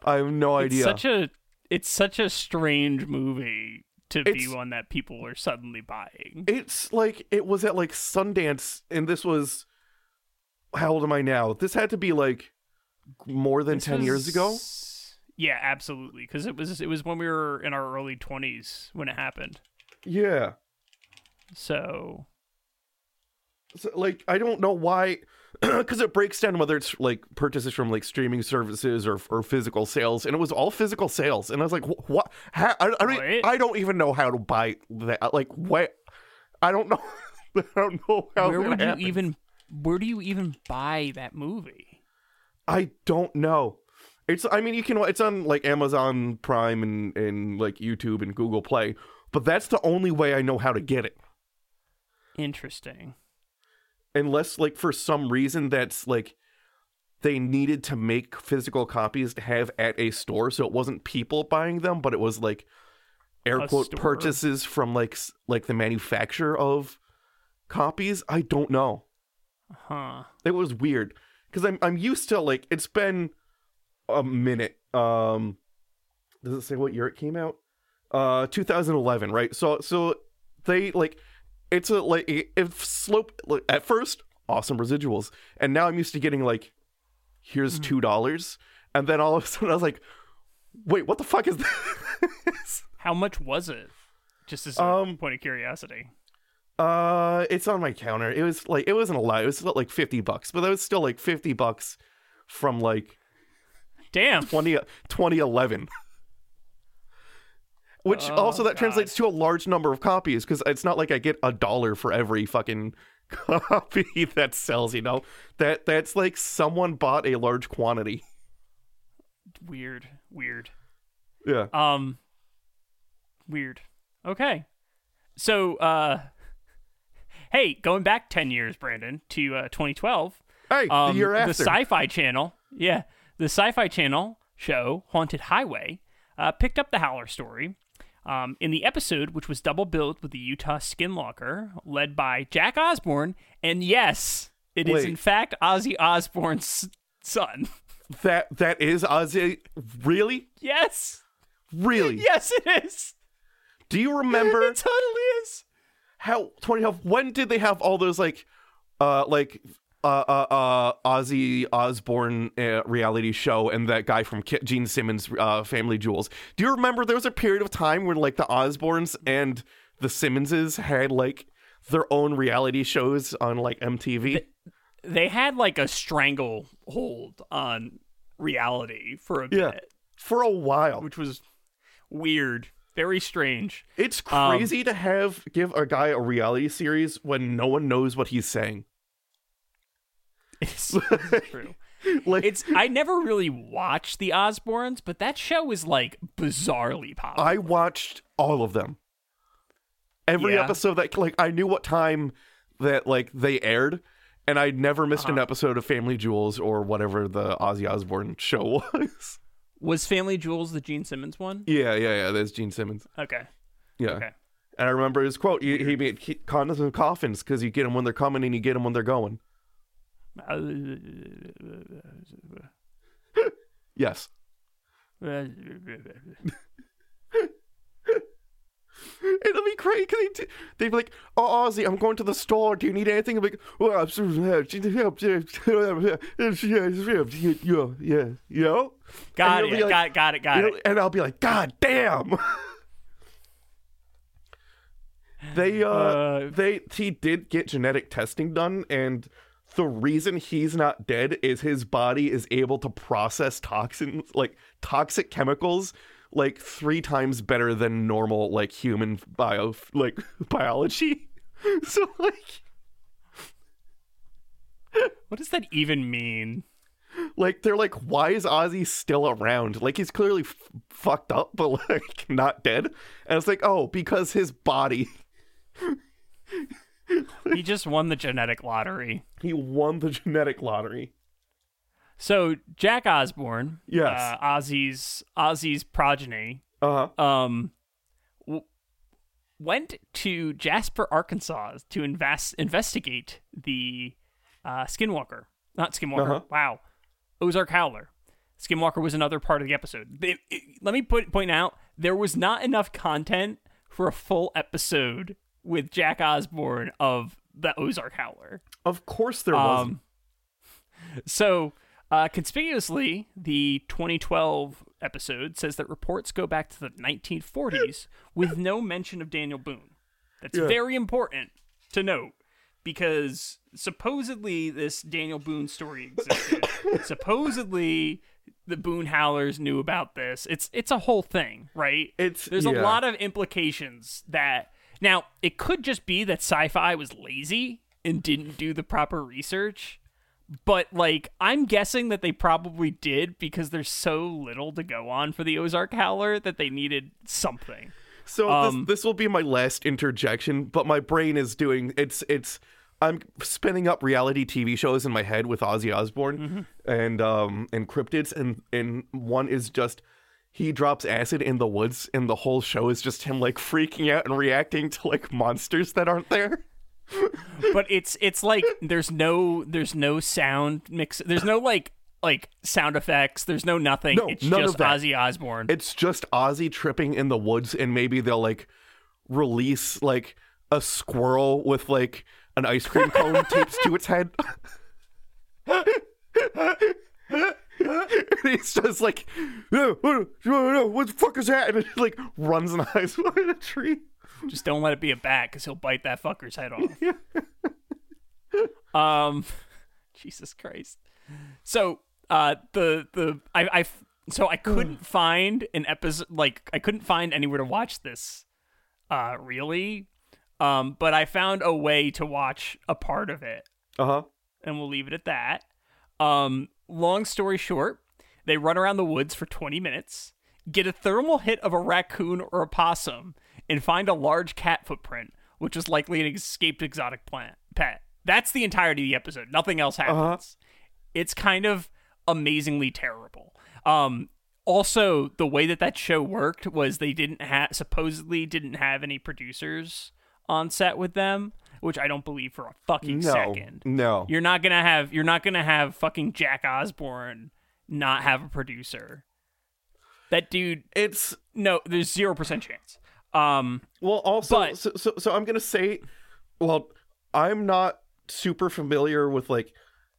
I have no idea. It's such a it's such a strange movie to be one that people are suddenly buying. It's like it was at like Sundance, and this was how old am I now? This had to be like more than This ten years ago. Yeah, absolutely. Because it was it was when we were in our early twenties when it happened. Yeah, So so, like I don't know why, because it breaks down whether it's like purchases from like streaming services or or physical sales, and it was all physical sales, and I was like, what? How? I, I, don't, I don't even know how to buy that. Like, what? I don't know. I don't know how. where would you happens. even where do you even buy that movie? I don't know. It's I mean you can it's on like Amazon Prime and and like YouTube and Google Play, but that's the only way I know how to get it. Interesting. Unless like for some reason that's like they needed to make physical copies to have at a store so it wasn't people buying them but it was like air A quote store. purchases from like like the manufacturer of copies. I don't know. Huh. it was weird because I'm I'm used to like it's been a minute. Um, does it say what year it came out? Uh, 2011, right? So so they like it's a like it slope like, at first awesome residuals, and now I'm used to getting like here's two dollars, and then all of a sudden I was like, wait, what the fuck is this? How much was it? Just as a Um, point of curiosity. Uh, it's on my counter. It was like it wasn't a lot. It was like fifty bucks, but that was still like fifty bucks from like Damn. 20, 2011. Which Oh, also that God. translates to a large number of copies because it's not like I get a dollar for every fucking copy that sells. You know that that's like someone bought a large quantity. Weird. Weird. Yeah. Um weird. Okay. So uh hey, going back 10 years, Brandon, to uh 2012. Hey, Um, the year after. the Sci-Fi Channel, yeah, the Sci-Fi Channel show Haunted Highway uh, picked up the Howler story. Um, in the episode, which was double billed with the Utah Skinwalker, led by Jack Osbourne, and yes, it is Wait. in fact Ozzy Osbourne's son. that that is Ozzy. Really, yes, really. yes, it is. Do you remember It totally is. how 2012 when did they have all those like uh like uh uh, uh Ozzy Osbourne uh, reality show and that guy from Ki- Gene Simmons uh Family Jewels. Do you remember there was a period of time when like the Osbournes and the Simmonses had like their own reality shows on like MTV? They had like a stranglehold on reality for a yeah. bit, For a while. which was weird, very strange. It's Um, crazy to have give a guy a reality series when no one knows what he's saying. It's, it's true. Like It's I never really watched the Osbournes, but that show is like bizarrely popular. I watched all of them. Every Yeah. episode that like I knew what time that like they aired, and I never missed Uh-huh. an episode of Family Jewels or whatever the Ozzy Osbourne show was. Was Family Jewels the Gene Simmons one? yeah, yeah, yeah. There's Gene Simmons. Okay. Yeah, Okay. and I remember his quote. He, he made condoms and coffins because you get them when they're coming and you get them when they're going. Yes, It'll be great because they, they'd be like, "Oh, Ozzy, I'm going to the store. Do you need anything?" I'm like, "Well, yeah, yeah, you know." Got it. be got, got it. Got it. and I'll be like, "God damn!" they, uh, Uh, they, he did get genetic testing done, and the reason he's not dead is his body is able to process toxins, like toxic chemicals, like three times better than normal, like human bio, like biology. so, like, What does that even mean? like they're like, why is Ozzy still around? Like he's clearly f- fucked up, but like not dead. And it's like, oh, because his body, He just won the genetic lottery. he won the genetic lottery. So Jack Osbourne, Yes. uh, Ozzy's Ozzy's progeny, Uh huh. um, w- went to Jasper, Arkansas, to invest investigate the uh, Skinwalker. Not Skinwalker. Uh-huh. Wow, Ozark Howler. Skinwalker was another part of the episode. They- it- let me put, point out there was not enough content for a full episode with Jack Osbourne of the Ozark Howler. Of course there wasn't. Um, so, uh, conspicuously, the 2012 episode says that reports go back to the 1940s with no mention of Daniel Boone. That's Yeah. very important to note because supposedly this Daniel Boone story existed. supposedly the Boone Howlers knew about this. It's it's a whole thing, right? It's- there's a lot of implications that now it could just be that sci-fi was lazy and didn't do the proper research but like i'm guessing that they probably did because there's so little to go on for the ozark howler that they needed something So Um, this this will be my last interjection, but my brain is doing it's it's I'm spinning up reality TV shows in my head with Ozzy Osbourne Mm-hmm. and um and cryptids and and one is just he drops acid in the woods and the whole show is just him like freaking out and reacting to like monsters that aren't there. but it's it's like there's no there's no sound mix there's no like like sound effects there's no nothing No, it's none just of that. ozzy osbourne It's just Ozzy tripping in the woods and maybe they'll like release like a squirrel with like an ice cream cone taped to its head. And he's just like, "No, no, no, no, what the fuck is that? And it like runs and hides behind a tree. just don't let it be a bat because he'll bite that fucker's head off um jesus christ so uh the the i i so i couldn't find an episode like i couldn't find anywhere to watch this uh really um but i found a way to watch a part of it Uh huh. and we'll leave it at that. Um, long story short, they run around the woods for 20 minutes, get a thermal hit of a raccoon or a possum, and find a large cat footprint, which is likely an escaped exotic plant pet. That's the entirety of the episode. Nothing else happens. It's kind of amazingly terrible. Um, also, the way that that show worked was they didn't have supposedly didn't have any producers on set with them, which I don't believe for a fucking No, second. no. You're not gonna have you're not gonna have fucking Jack Osbourne not have a producer. That dude It's no, there's zero percent chance. Um well, also, But- so, so so I'm gonna say, well, I'm not super familiar with like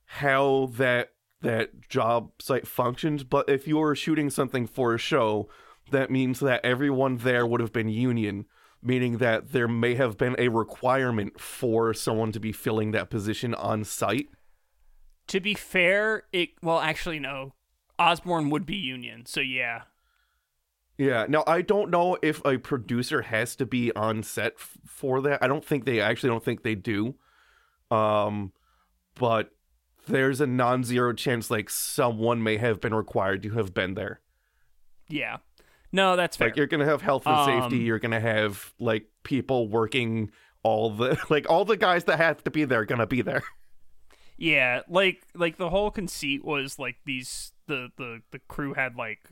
how that that job site functions, but if you were shooting something for a show, that means that everyone there would have been union, meaning that there may have been a requirement for someone to be filling that position on site. to be fair, it well actually no. Osbourne would be union, so yeah. Yeah. Now I don't know if a producer has to be on set f- for that. I don't think they I actually don't think they do. Um, but there's a non-zero chance like someone may have been required to have been there. Yeah. No, that's fair. Like you're gonna have health and safety. Um, You're gonna have like people working all the like all the guys that have to be there are gonna be there. Yeah, like like the whole conceit was like these the the the crew had like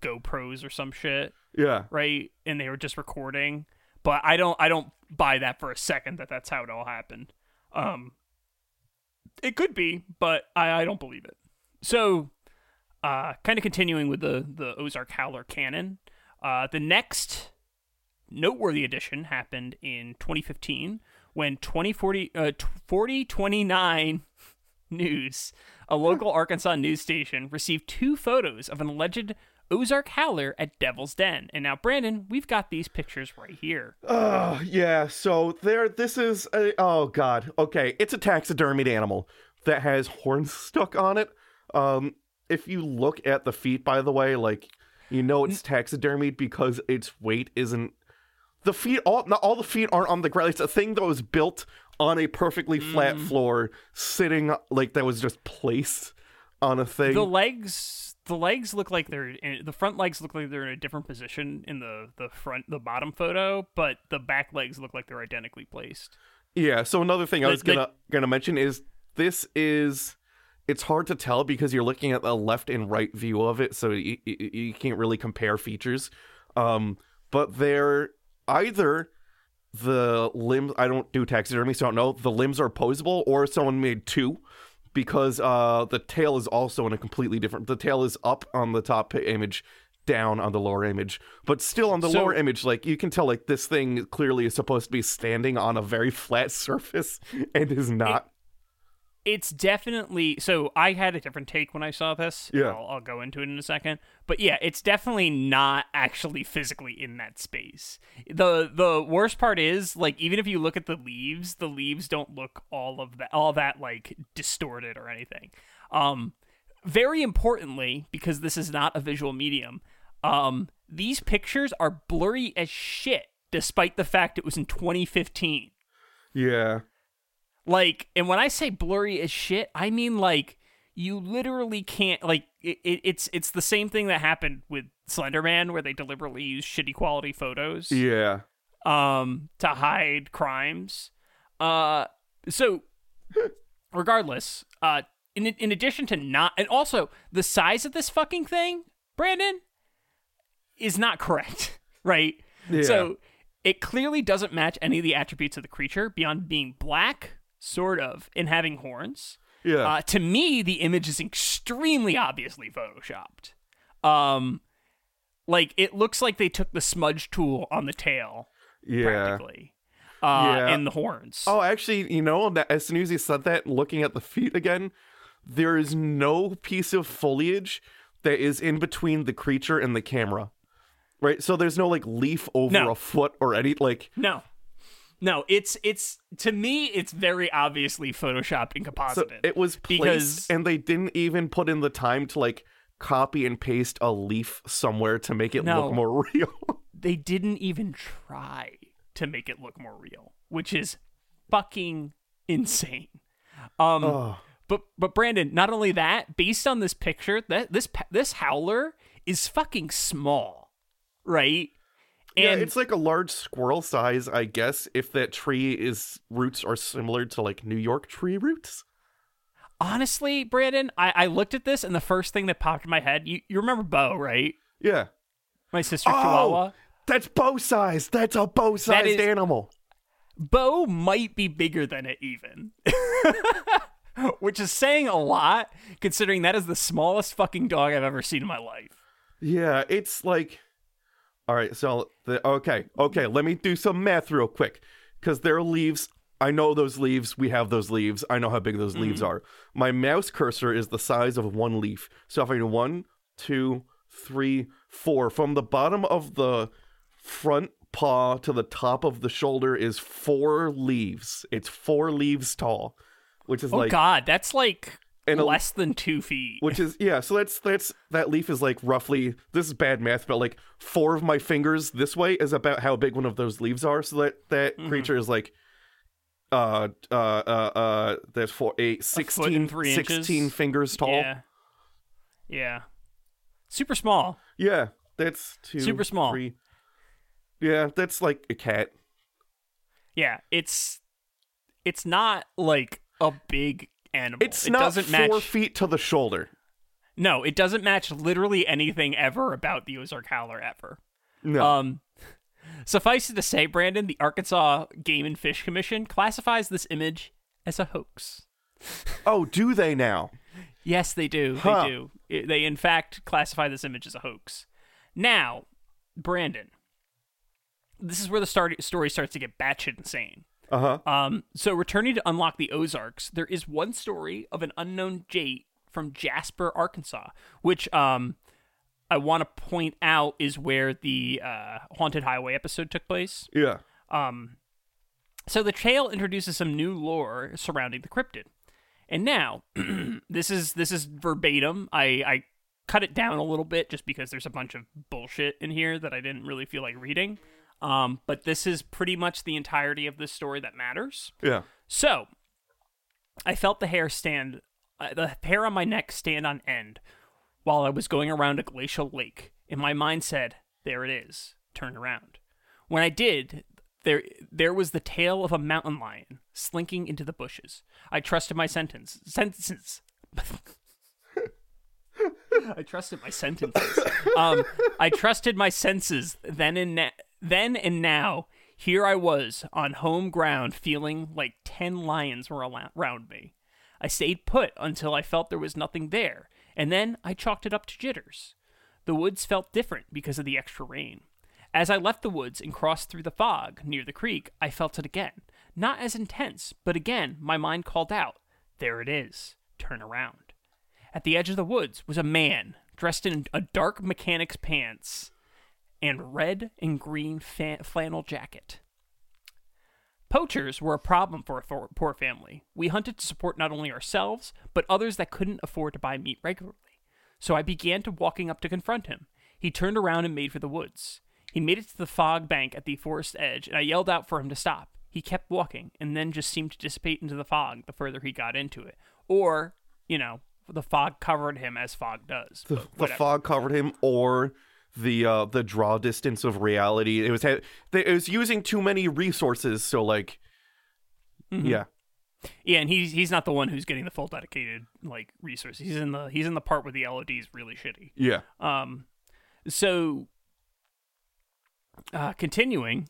GoPros or some shit, Yeah. right? And they were just recording. But I don't I don't buy that for a second that that's how it all happened. Um it could be, but I I don't believe it. So uh, kind of continuing with the the Ozark Howler canon, uh, the next noteworthy addition happened in 2015 when 2040 uh, 4029 News, a local Arkansas news station, received two photos of an alleged Ozark Howler at Devil's Den. And now, Brandon, we've got these pictures right here. Oh, yeah. So there, this is. A, oh God. Okay, it's a taxidermied animal that has horns stuck on it. Um, if you look at the feet, by the way, like you know it's taxidermied because its weight isn't. The feet, all not all the feet aren't on the ground. It's a thing that was built on a perfectly flat mm. floor, sitting like that was just placed on a thing. The legs, the legs look like they're in, the front legs look like they're in a different position in the the front the bottom photo, but the back legs look like they're identically placed. Yeah. So another thing I was the- gonna gonna mention is this is it's hard to tell because you're looking at the left and right view of it, so you, you, you can't really compare features. Um, but they're either the limbs. I don't do taxidermy, so I don't know. The limbs are posable, or someone made two. Because uh, the tail is also in a completely different. The tail is up on the top image, down on the lower image, but still on the So- lower image, like you can tell, like this thing clearly is supposed to be standing on a very flat surface and is not. It's definitely so. I had a different take when I saw this. Yeah. I'll, I'll go into it in a second. But yeah, it's definitely not actually physically in that space. the The worst part is like even if you look at the leaves, the leaves don't look all of that all that like distorted or anything. Um, very importantly, because this is not a visual medium, um, these pictures are blurry as shit, despite the fact it was in 2015. Yeah. Like, and when I say blurry as shit, I mean like you literally can't like it, it, it's it's the same thing that happened with Slenderman where they deliberately use shitty quality photos Yeah. um to hide crimes. Uh so regardless, uh in in addition to not and also the size of this fucking thing, Brandon is not correct, right? Yeah. So it clearly doesn't match any of the attributes of the creature beyond being black, sort of, in having horns. Yeah. Uh, to me, the image is extremely obviously photoshopped. Um, like it looks like they took the smudge tool on the tail, yeah. practically, uh, Yeah. and the horns. Oh, actually, you know, that as soon as you said that, looking at the feet again, there is no piece of foliage that is in between the creature and the camera. Right? So there's no like leaf over No. a foot or any like No, no, it's it's to me, it's very obviously photoshopped and so it was placed because and they didn't even put in the time to like copy and paste a leaf somewhere to make it No. look more real. they didn't even try to make it look more real, which is fucking insane. Um, oh. but but Brandon, not only that, based on this picture, that this this howler is fucking small, right? Yeah, And it's like a large squirrel size, I guess, if that tree is roots are similar to like New York tree roots. honestly, Brandon, I, I looked at this and the first thing that popped in my head, you, you remember Bo, right? Yeah. My sister Oh, Chihuahua. that's Bo size. That's a Bo sized is- animal. Bo might be bigger than it even. Which is saying a lot, considering that is the smallest fucking dog I've ever seen in my life. Yeah, it's like. All right, so the okay, okay. Let me do some math real quick, because there are leaves. I know those leaves. We have those leaves. I know how big those leaves mm-hmm. are. My mouse cursor is the size of one leaf. So if I do one, two, three, four, from the bottom of the front paw to the top of the shoulder is four leaves. It's four leaves tall, which is Oh like god, that's like And a- less than two feet. which is yeah so that's that's that leaf is like roughly this is bad math but like four of my fingers this way is about how big one of those leaves are so that that Mm-hmm. creature is like uh uh uh uh that's four eight foot 16 three 16 fingers tall Yeah. Yeah. Super small. Yeah, that's two Super small. three. yeah that's like a cat Yeah, it's it's not like a big animal. it's it not doesn't four match feet to the shoulder No, it doesn't match literally anything ever about the Ozark Howler ever. no Um, suffice it to say, Brandon, the Arkansas Game and Fish Commission classifies this image as a hoax. oh do they now Yes, they do. Huh. They do. I- They, in fact, classify this image as a hoax. Now, Brandon, this is where the start- story starts to get batshit insane. Uh huh. Um, so, returning to unlock the Ozarks, there is one story of an unknown date from Jasper, Arkansas, which um, I want to point out is where the uh, Haunted Highway episode took place. Yeah. Um, so the tale introduces some new lore surrounding the cryptid, and now this is this is verbatim. I I cut it down a little bit just because there's a bunch of bullshit in here that I didn't really feel like reading. Um, but this is pretty much the entirety of the story that matters. Yeah. So, I felt the hair stand, uh, the hair on my neck stand on end while I was going around a glacial lake, and my mind said, "There it is. Turn around." When I did, there there was the tail of a mountain lion slinking into the bushes. I trusted my sentence sentences. I trusted my sentences. Um, I trusted my senses then and na- then and now. Here I was on home ground, feeling like ten lions were around me. I stayed put until I felt there was nothing there, and then I chalked it up to jitters. The woods felt different because of the extra rain. As I left the woods and crossed through the fog near the creek, I felt it again. Not as intense, but again my mind called out, There it is. Turn around. At the edge of the woods was a man dressed in a dark mechanic's pants and red and green flannel jacket. Poachers were a problem for a poor family. We hunted to support not only ourselves, but others that couldn't afford to buy meat regularly. So I began to walking up to confront him. He turned around and made for the woods. He made it to the fog bank at the forest edge, and I yelled out for him to stop. He kept walking, and then just seemed to dissipate into the fog the further he got into it. Or, you know, the fog covered him as fog does. The, the fog covered him, or the uh the draw distance of reality. It was ha- it was using too many resources. So like, Mm-hmm. yeah. Yeah, and he's he's not the one who's getting the full dedicated like resources. He's in the he's in the part where the LOD is really shitty. Yeah. Um, so uh, continuing,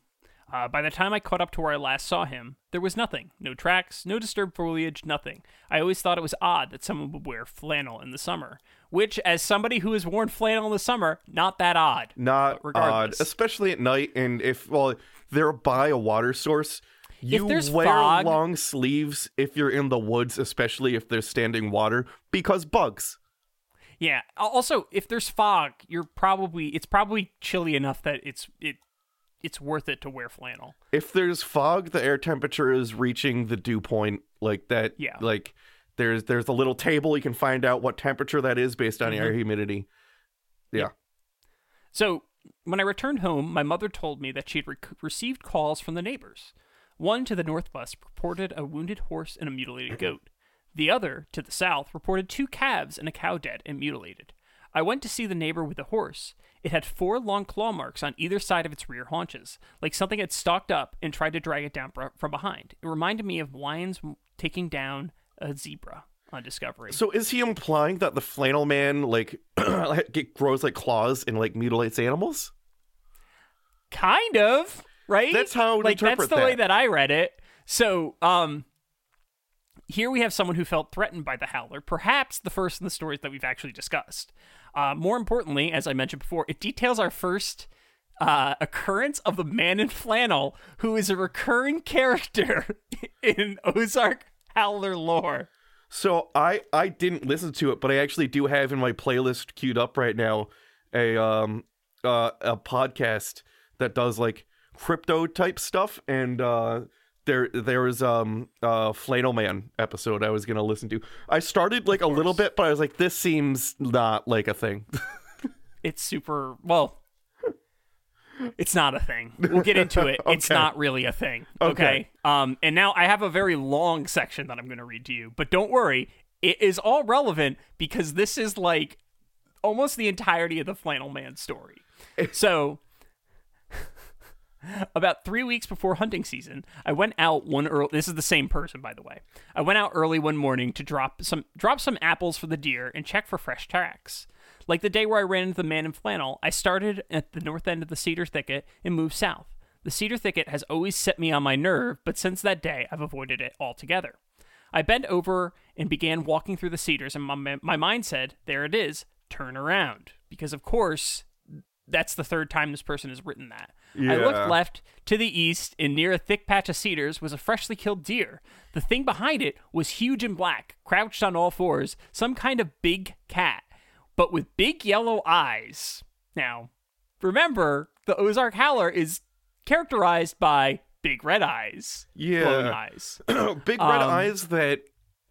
uh, by the time I caught up to where I last saw him, there was nothing. No tracks, no disturbed foliage, nothing. I always thought it was odd that someone would wear flannel in the summer, which, as somebody who has worn flannel in the summer, not that odd. Not odd, especially at night. And if well, they're by a water source. You there's wear fog- long sleeves if you're in the woods, especially if there's standing water, because bugs. Yeah. Also, if there's fog, you're probably it's probably chilly enough that it's it it's worth it to wear flannel. If there's fog, the air temperature is reaching the dew point, like that. Yeah. Like there's there's a little table you can find out what temperature that is based on Mm-hmm. air humidity. Yeah. So, when I returned home, my mother told me that she had rec- received calls from the neighbors. One to the northwest reported a wounded horse and a mutilated goat. The other, to the south, reported two calves and a cow dead and mutilated. I went to see the neighbor with the horse. It had four long claw marks on either side of its rear haunches, like something had stalked up and tried to drag it down fr- from behind. It reminded me of lions taking down a zebra on Discovery. So is he implying that the flannel man like grows like claws and like mutilates animals? kind of right That's how like that's the way that. that i read it so um here we have someone who felt threatened by the howler perhaps the first in the stories that we've actually discussed. Uh, more importantly as i mentioned before it details our first uh, occurrence of the man in flannel who is a recurring character in ozark howler lore. So I I didn't listen to it, but I actually do have in my playlist queued up right now a um uh, a podcast that does like crypto type stuff and uh there there was um uh flannel man episode I was gonna listen to. I started like a little bit, but I was like, this seems not like a thing. it's super well it's not a thing we'll get into it it's not really a thing okay. Okay. um and now i have a very long section that i'm going to read to you but don't worry it is all relevant because this is like almost the entirety of the flannel man story so about three weeks before hunting season, I went out one early. This is the same person, by the way. I went out early one morning to drop some drop some apples for the deer and check for fresh tracks. Like the day where I ran into the man in flannel, I started at the north end of the cedar thicket and moved south. The cedar thicket has always set me on my nerve, but since that day, I've avoided it altogether. I bent over and began walking through the cedars. And my, my mind said, There it is, turn around. Because, of course, that's the third time this person has written that. I looked left to the east, and near a thick patch of cedars was a freshly killed deer. The thing behind it was huge and black, crouched on all fours, some kind of big cat, but with big yellow eyes. Now, remember, the Ozark Howler is characterized by big red eyes, Yeah. eyes. Big red Um, eyes that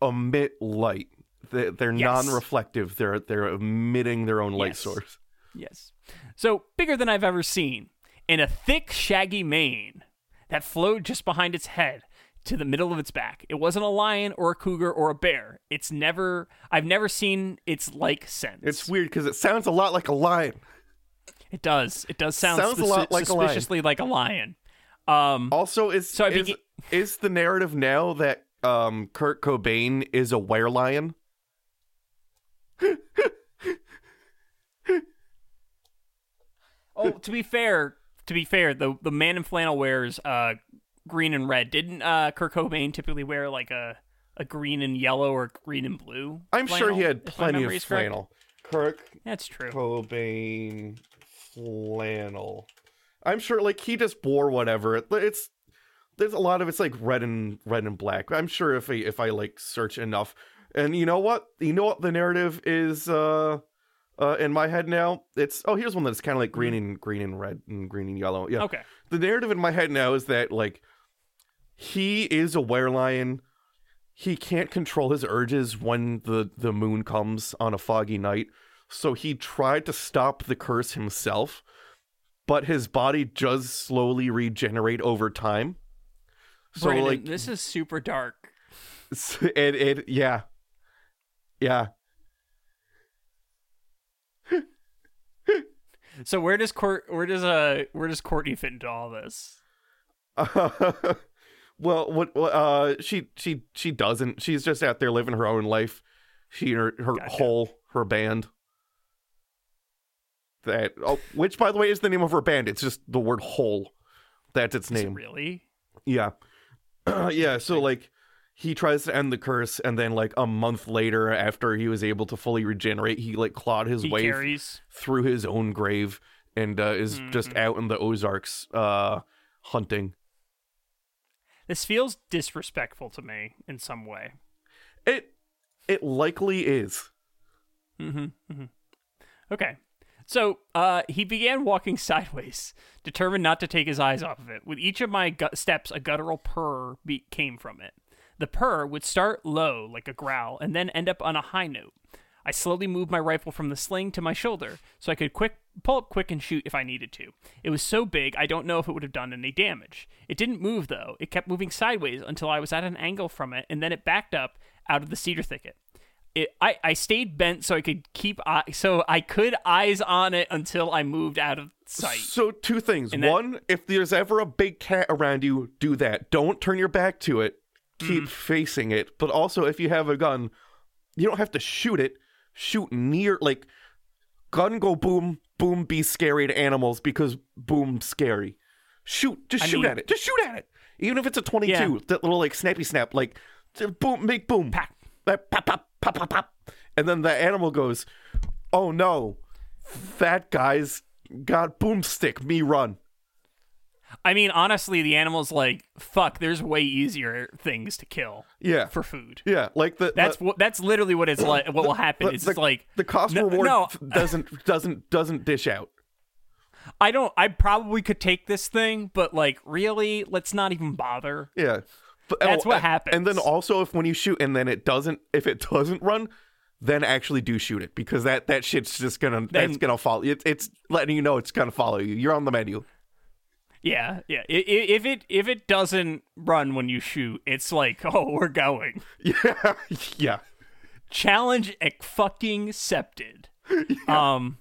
emit light. They're, they're Yes. non-reflective. They're they're emitting their own light Yes. source. Yes. So bigger than I've ever seen, and a thick, shaggy mane that flowed just behind its head to the middle of its back. It wasn't a lion or a cougar or a bear. It's never. I've never seen its like since. It's weird because it sounds a lot like a lion. It does. It does sound Sounds a lot like a lion. like a lion. Um. Also, is So is, is the narrative now that um, Kurt Cobain is a were Oh, to be fair, to be fair, the the man in flannel wears uh green and red. Didn't uh Kurt Cobain typically wear like a a green and yellow or green and blue? I'm sure he had plenty of is correct? flannel. Kurt That's true. Cobain flannel. I'm sure, like he just wore whatever. It's there's a lot of it's like red and red and black. I'm sure if I if I like search enough, and you know what, you know what the narrative is uh uh in my head now. It's oh here's one that's kind of like green and green and red and green and yellow. Yeah. Okay. The narrative in my head now is that like he is a were lion. He can't control his urges when the the moon comes on a foggy night. So he tried to stop the curse himself, but his body does slowly regenerate over time. So Brandon, like this is super dark. it it yeah. Yeah. So where does Court where does uh where does Courtney fit into all this? well, what uh she she she doesn't. She's just out there living her own life. She her her Gotcha. whole her band. That oh, which by the way is the name of her band. It's just the word whole. That's its Is it name. really? Yeah. yeah, so like he tries to end the curse and then like a month later after he was able to fully regenerate, he like clawed his He way carries. through his own grave and uh, is just Mm-hmm. out in the Ozarks uh hunting. This feels disrespectful to me in some way. It it likely is. mm-hmm, mm-hmm. Okay. So uh, he began walking sideways, determined not to take his eyes off of it. With each of my gut steps, a guttural purr be- came from it. The purr would start low, like a growl, and then end up on a high note. I slowly moved my rifle from the sling to my shoulder, so I could quick pull up quick and shoot if I needed to. It was so big, I don't know if it would have done any damage. It didn't move though. It kept moving sideways until I was at an angle from it, and then it backed up out of the cedar thicket. It, I, I stayed bent so I could keep eye, so I could eyes on it until I moved out of sight. So two things. And that- One, if there's ever a big cat around you, do that. Don't turn your back to it. Keep Mm. facing it. But also if you have a gun, you don't have to shoot it. Shoot near like gun go boom, boom be scary to animals because boom scary. Shoot, just I shoot mean- at it. Just shoot at it. Even if it's a 22, Yeah. that little like snappy snap like boom, make boom. Pack. That pop pop pop pop pop. And then the animal goes, "Oh no. That guy's got boomstick, me run." I mean, honestly, the animal's like, fuck, there's way easier things to kill Yeah. for food. Yeah, like the That's the, what that's literally what it's like. What will happen? the, It's the, like the cost no, reward no, doesn't doesn't doesn't dish out. I don't. I probably could take this thing, but like, really, let's not even bother. Yeah. But, oh, That's what happens. And then also if when you shoot and then it doesn't if it doesn't run, then actually do shoot it because that that shit's just gonna Then- that's gonna follow. It, it's letting you know it's gonna follow you. You're on the menu. Yeah, yeah. If it if it doesn't run when you shoot, it's like, oh, we're going. Yeah. yeah. Challenge ac- fucking accepted. Um.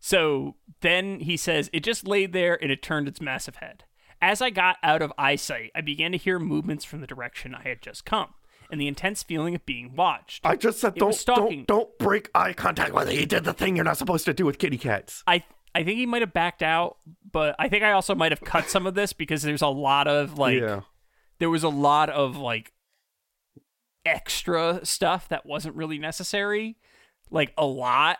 So then he says it just laid there and it turned its massive head. As I got out of eyesight, I began to hear movements from the direction I had just come, and the intense feeling of being watched. I just said It don't don't don't break eye contact with it. He did the thing you're not supposed to do with kitty cats. I I think he might have backed out, but I think I also might have cut some of this because there's a lot of like yeah. there was a lot of like extra stuff that wasn't really necessary, like a lot,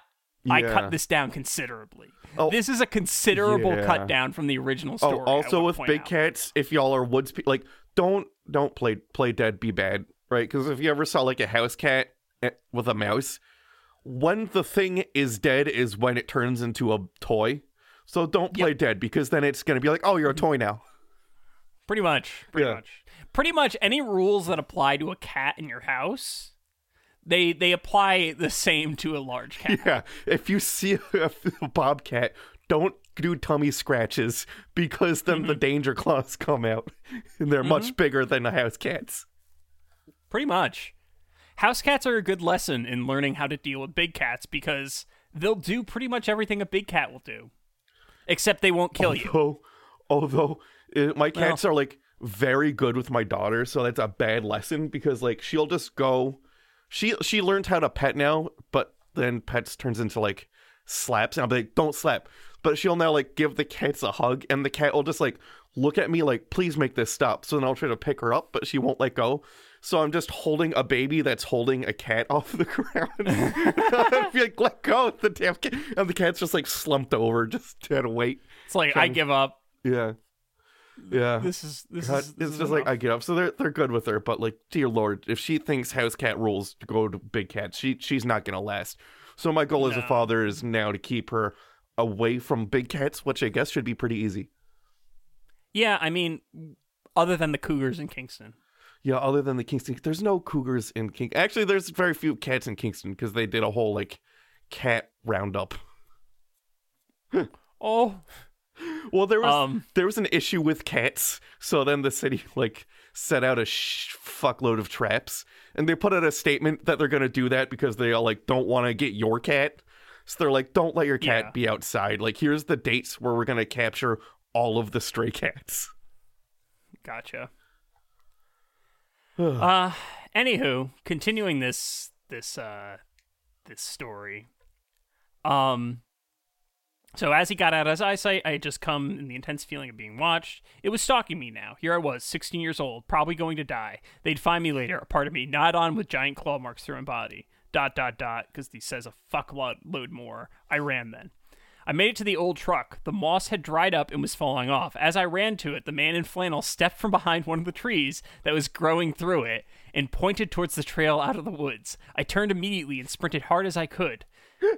I cut this down considerably. Oh, this is a considerable yeah. cut down from the original story. Oh, also with big out. cats, if y'all are woods pe- like don't don't play play dead be bad, right? Because if you ever saw like a house cat eh, with a mouse, when the thing is dead is when it turns into a toy. So don't play dead because then it's gonna be like, oh, you're a toy now. Pretty much. Pretty Yeah. much. Pretty much any rules that apply to a cat in your house, they they apply the same to a large cat. Yeah, if you see a, a bobcat, don't do tummy scratches because then Mm-hmm. the danger claws come out, and they're much bigger than the house cats. Pretty much. House cats are a good lesson in learning how to deal with big cats because they'll do pretty much everything a big cat will do. Except they won't kill you. Although, although uh, my cats are like very good with my daughter, so that's a bad lesson because like she'll just go. She she learned how to pet now, but then pets turns into like slaps, and I'll be like, "Don't slap." But she'll now like give the cats a hug, and the cat will just like look at me like, "Please make this stop." So then I'll try to pick her up, but she won't let go. So I'm just holding a baby that's holding a cat off the ground. I feel like, let go of the damn cat. And the cat's just like slumped over, just trying to wait. It's like I give up. Yeah. Yeah. This is this God, is this it's is just like. I get up. So they're they're good with her, but like, dear lord, if she thinks house cat rules to go to big cat, she she's not gonna last. So my goal as a father is now to keep her away from big cats, which I guess should be pretty easy. Yeah, I mean other than the cougars in Kingston. Yeah, other than the Kingston, there's no cougars in King. Actually, there's very few cats in Kingston because they did a whole like cat roundup. Oh, Well, there was Um. there was an issue with cats, so then the city like set out a sh- fuckload of traps, and they put out a statement that they're gonna do that because they all like don't want to get your cat. So they're like, don't let your cat Yeah. be outside. Like, here's the dates where we're gonna capture all of the stray cats. gotcha. Uh anywho, continuing this this uh this story. Um so as he got out of his eyesight, I had just come in the intense feeling of being watched. It was stalking me now. Here I was, 16 years old, probably going to die. They'd find me later, a part of me not on with giant claw marks through my body. Dot dot dot, because he says a fuckload load more. I ran then. I made it to the old truck. The moss had dried up and was falling off. As I ran to it, the man in flannel stepped from behind one of the trees that was growing through it and pointed towards the trail out of the woods. I turned immediately and sprinted hard as I could.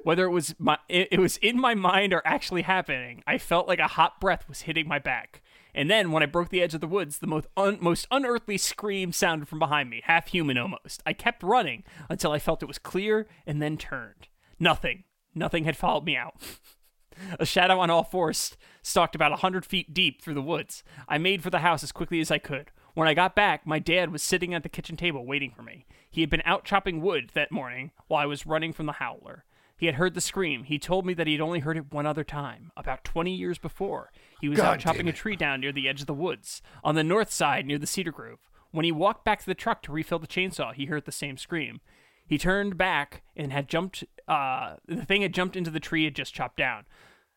Whether it was my it, it was in my mind or actually happening, I felt like a hot breath was hitting my back. And then, when I broke the edge of the woods, the most, un- most unearthly scream sounded from behind me, half human almost. I kept running until I felt it was clear and then turned. Nothing. Nothing had followed me out. A shadow on all fours stalked about a hundred feet deep through the woods. I made for the house as quickly as I could. When I got back, my dad was sitting at the kitchen table waiting for me. He had been out chopping wood that morning while I was running from the howler. He had heard the scream. He told me that he had only heard it one other time, about 20 years before. He was God out chopping a tree down near the edge of the woods, on the north side near the cedar grove. When he walked back to the truck to refill the chainsaw, he heard the same scream. He turned back and had jumped. Uh, the thing had jumped into the tree it just chopped down.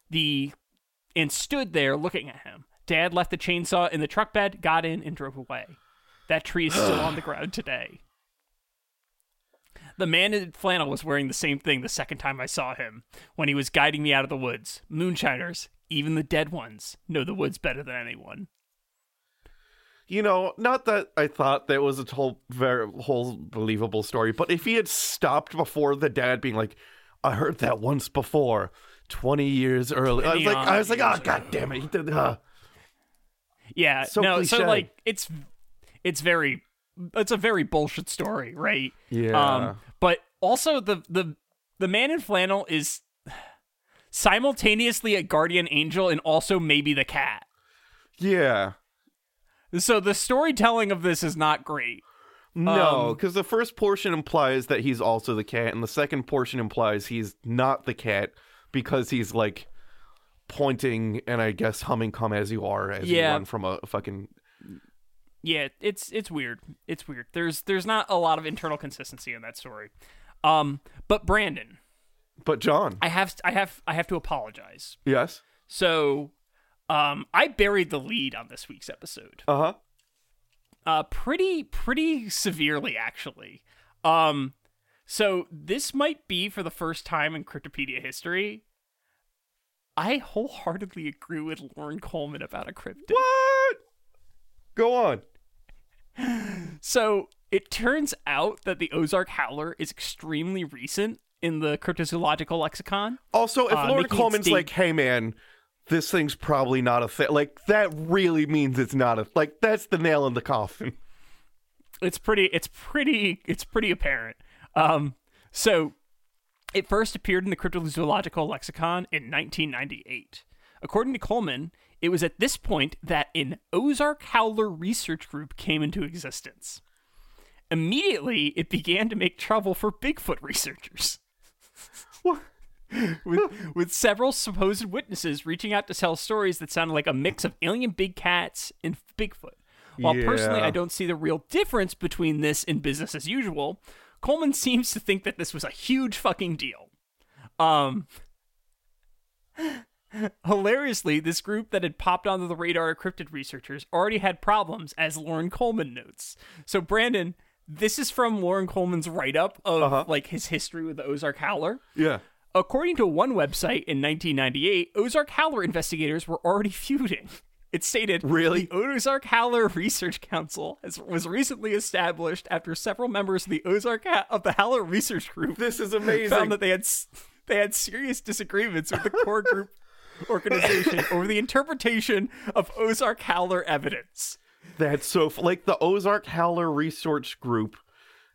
The and stood there looking at him. Dad left the chainsaw in the truck bed, got in, and drove away. That tree is still on the ground today. The man in flannel was wearing the same thing the second time I saw him, when he was guiding me out of the woods. Moonshiners, even the dead ones, know the woods better than anyone. You know, not that I thought that was a whole very whole believable story, but if he had stopped before the dad being like, "I heard that once before, twenty years early," I was like, I was like, "Oh god damn it!" He did, uh. Yeah, So no, so like it's it's very it's a very bullshit story, right? Yeah. Um, but also the the the man in flannel is simultaneously a guardian angel and also maybe the cat. Yeah. So the storytelling of this is not great. No, Um, because the first portion implies that he's also the cat, and the second portion implies he's not the cat because he's like pointing and I guess humming "Come as you are" as you run from a fucking. Yeah, it's it's weird. It's weird. There's there's not a lot of internal consistency in that story. Um, but Brandon, But John, I have I have I have to apologize. yes, So, um, I buried the lead on this week's episode. uh huh. uh, pretty pretty severely actually. Um, so this might be for the first time in Cryptopedia history. I wholeheartedly agree with Loren Coleman about a cryptid. What? Go on. So it turns out that the Ozark Howler is extremely recent in the cryptozoological lexicon. Also, if Uh, Loren Coleman's state- like, "Hey, man, this thing's probably not a thing," like that really means it's not a like that's the nail in the coffin. it's pretty it's pretty it's pretty apparent. Um so it first appeared in the cryptozoological lexicon in 1998 according to coleman it was at this point that an ozark howler research group came into existence. Immediately it began to make trouble for bigfoot researchers with, with several supposed witnesses reaching out to tell stories that sounded like a mix of alien big cats and Bigfoot. While personally I don't see the real difference between this and business as usual, Coleman seems to think that this was a huge fucking deal. Um Hilariously, this group that had popped onto the radar of cryptid researchers already had problems, as Loren Coleman notes. So, Brandon, this is from Loren Coleman's write up of Uh-huh. like his history with the Ozark Howler. Yeah. According to one website in 1998, Ozark Howler investigators were already feuding. It stated, Really? The Ozark Howler Research Council has, was recently established after several members of the Ozark ha- of the Howler Research Group This is amazing. found that they had they had serious disagreements with the core group organization over the interpretation of Ozark Howler evidence. That's so like the Ozark Howler Research Group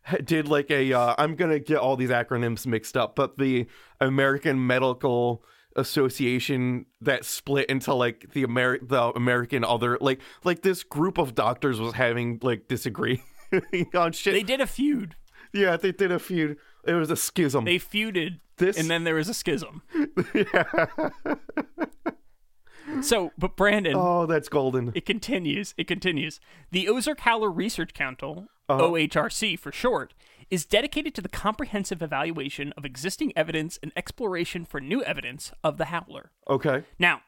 did like a uh, I'm gonna get all these acronyms mixed up, but the American Medical Association that split into like the Ameri- the American other like like this group of doctors was having like disagree on shit. They did a feud. yeah, they did a feud. It was a schism. They feuded, This- and then there was a schism. yeah. So, but Brandon, oh, that's golden. It continues. It continues. The Ozark Howler Research Council, Uh-huh. OHRC for short, is dedicated to the comprehensive evaluation of existing evidence and exploration for new evidence of the howler. Okay. Now,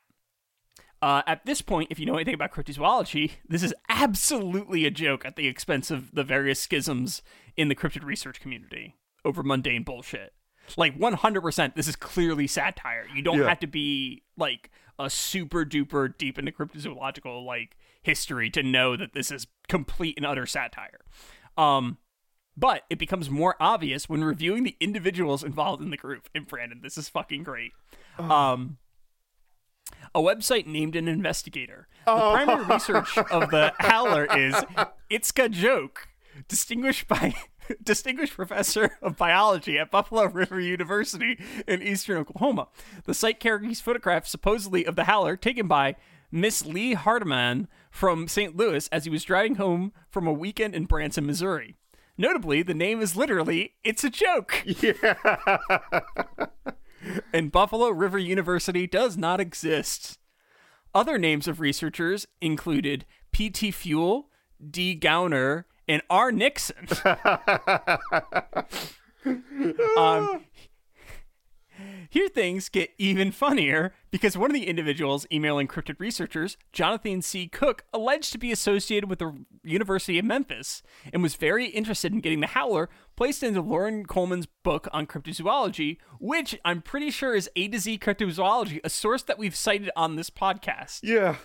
uh, at this point, if you know anything about cryptozoology, this is absolutely a joke at the expense of the various schisms in the cryptid research community over mundane bullshit. Like 100%, this is clearly satire. You don't Yeah. have to be like a super duper deep into cryptozoological like history to know that this is complete and utter satire. Um, but it becomes more obvious when reviewing the individuals involved in the group. And Brandon, this is fucking great. Um, a website named an investigator. The primary research of the Howler is Itzka Joke, distinguished by distinguished professor of biology at Buffalo River University in eastern Oklahoma. The site carries photographs supposedly of the Howler taken by Miss Lee Hardeman from St. Louis as he was driving home from a weekend in Branson, Missouri. Notably, the name is literally "It's a joke." and Buffalo River University does not exist. Other names of researchers included P.T. Fuel, D. Gowner, and R. Nixon. um, here things get even funnier because one of the individuals emailing cryptid researchers, Jonathan C. Cook, alleged to be associated with the University of Memphis and was very interested in getting the Howler placed into Loren Coleman's book on cryptozoology, which I'm pretty sure is A to Z cryptozoology, a source that we've cited on this podcast. Yeah.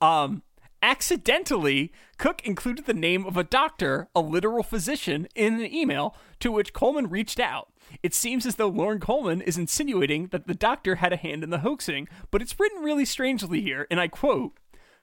Um, accidentally, Cook included the name of a doctor, a literal physician, in an email to which Coleman reached out. It seems as though Loren Coleman is insinuating that the doctor had a hand in the hoaxing, but it's written really strangely here, and I quote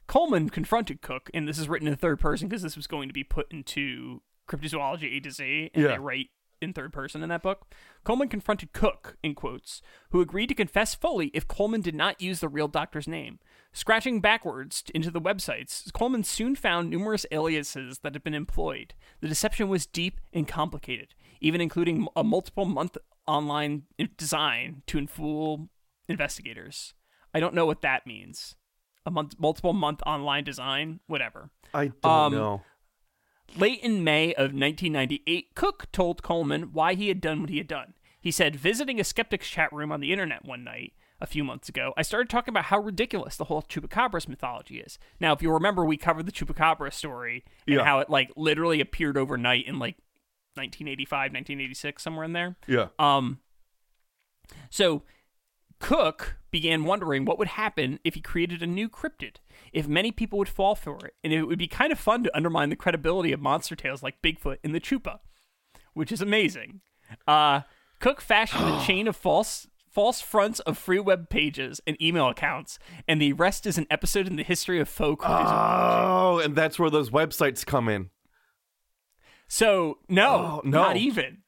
Coleman confronted Cook, and this is written in third person because this was going to be put into cryptozoology A to Z, and Yeah. they write in third person in that book. Coleman confronted Cook, in quotes, who agreed to confess fully if Coleman did not use the real doctor's name. Scratching backwards into the websites, Coleman soon found numerous aliases that had been employed. The deception was deep and complicated, even including a multiple month online design to fool investigators. I don't know what that means. A month, multiple month online design, whatever. I don't Um, know. Late in May of 1998, Cook told Coleman why he had done what he had done. He said, visiting a skeptics chat room on the internet one night, a few months ago, I started talking about how ridiculous the whole Chupacabras mythology is. Now, if you remember, we covered the Chupacabra story and Yeah. how it like literally appeared overnight in like 1985, 1986, somewhere in there. Yeah. Um, so Cook began wondering what would happen if he created a new cryptid, if many people would fall for it, and it would be kind of fun to undermine the credibility of monster tales like Bigfoot and the Chupa, which is amazing. Uh, Cook fashioned a chain of false false fronts of free web pages and email accounts, and the rest is an episode in the history of cryptism. Oh, and that's where those websites come in. So no, Oh, no. not even.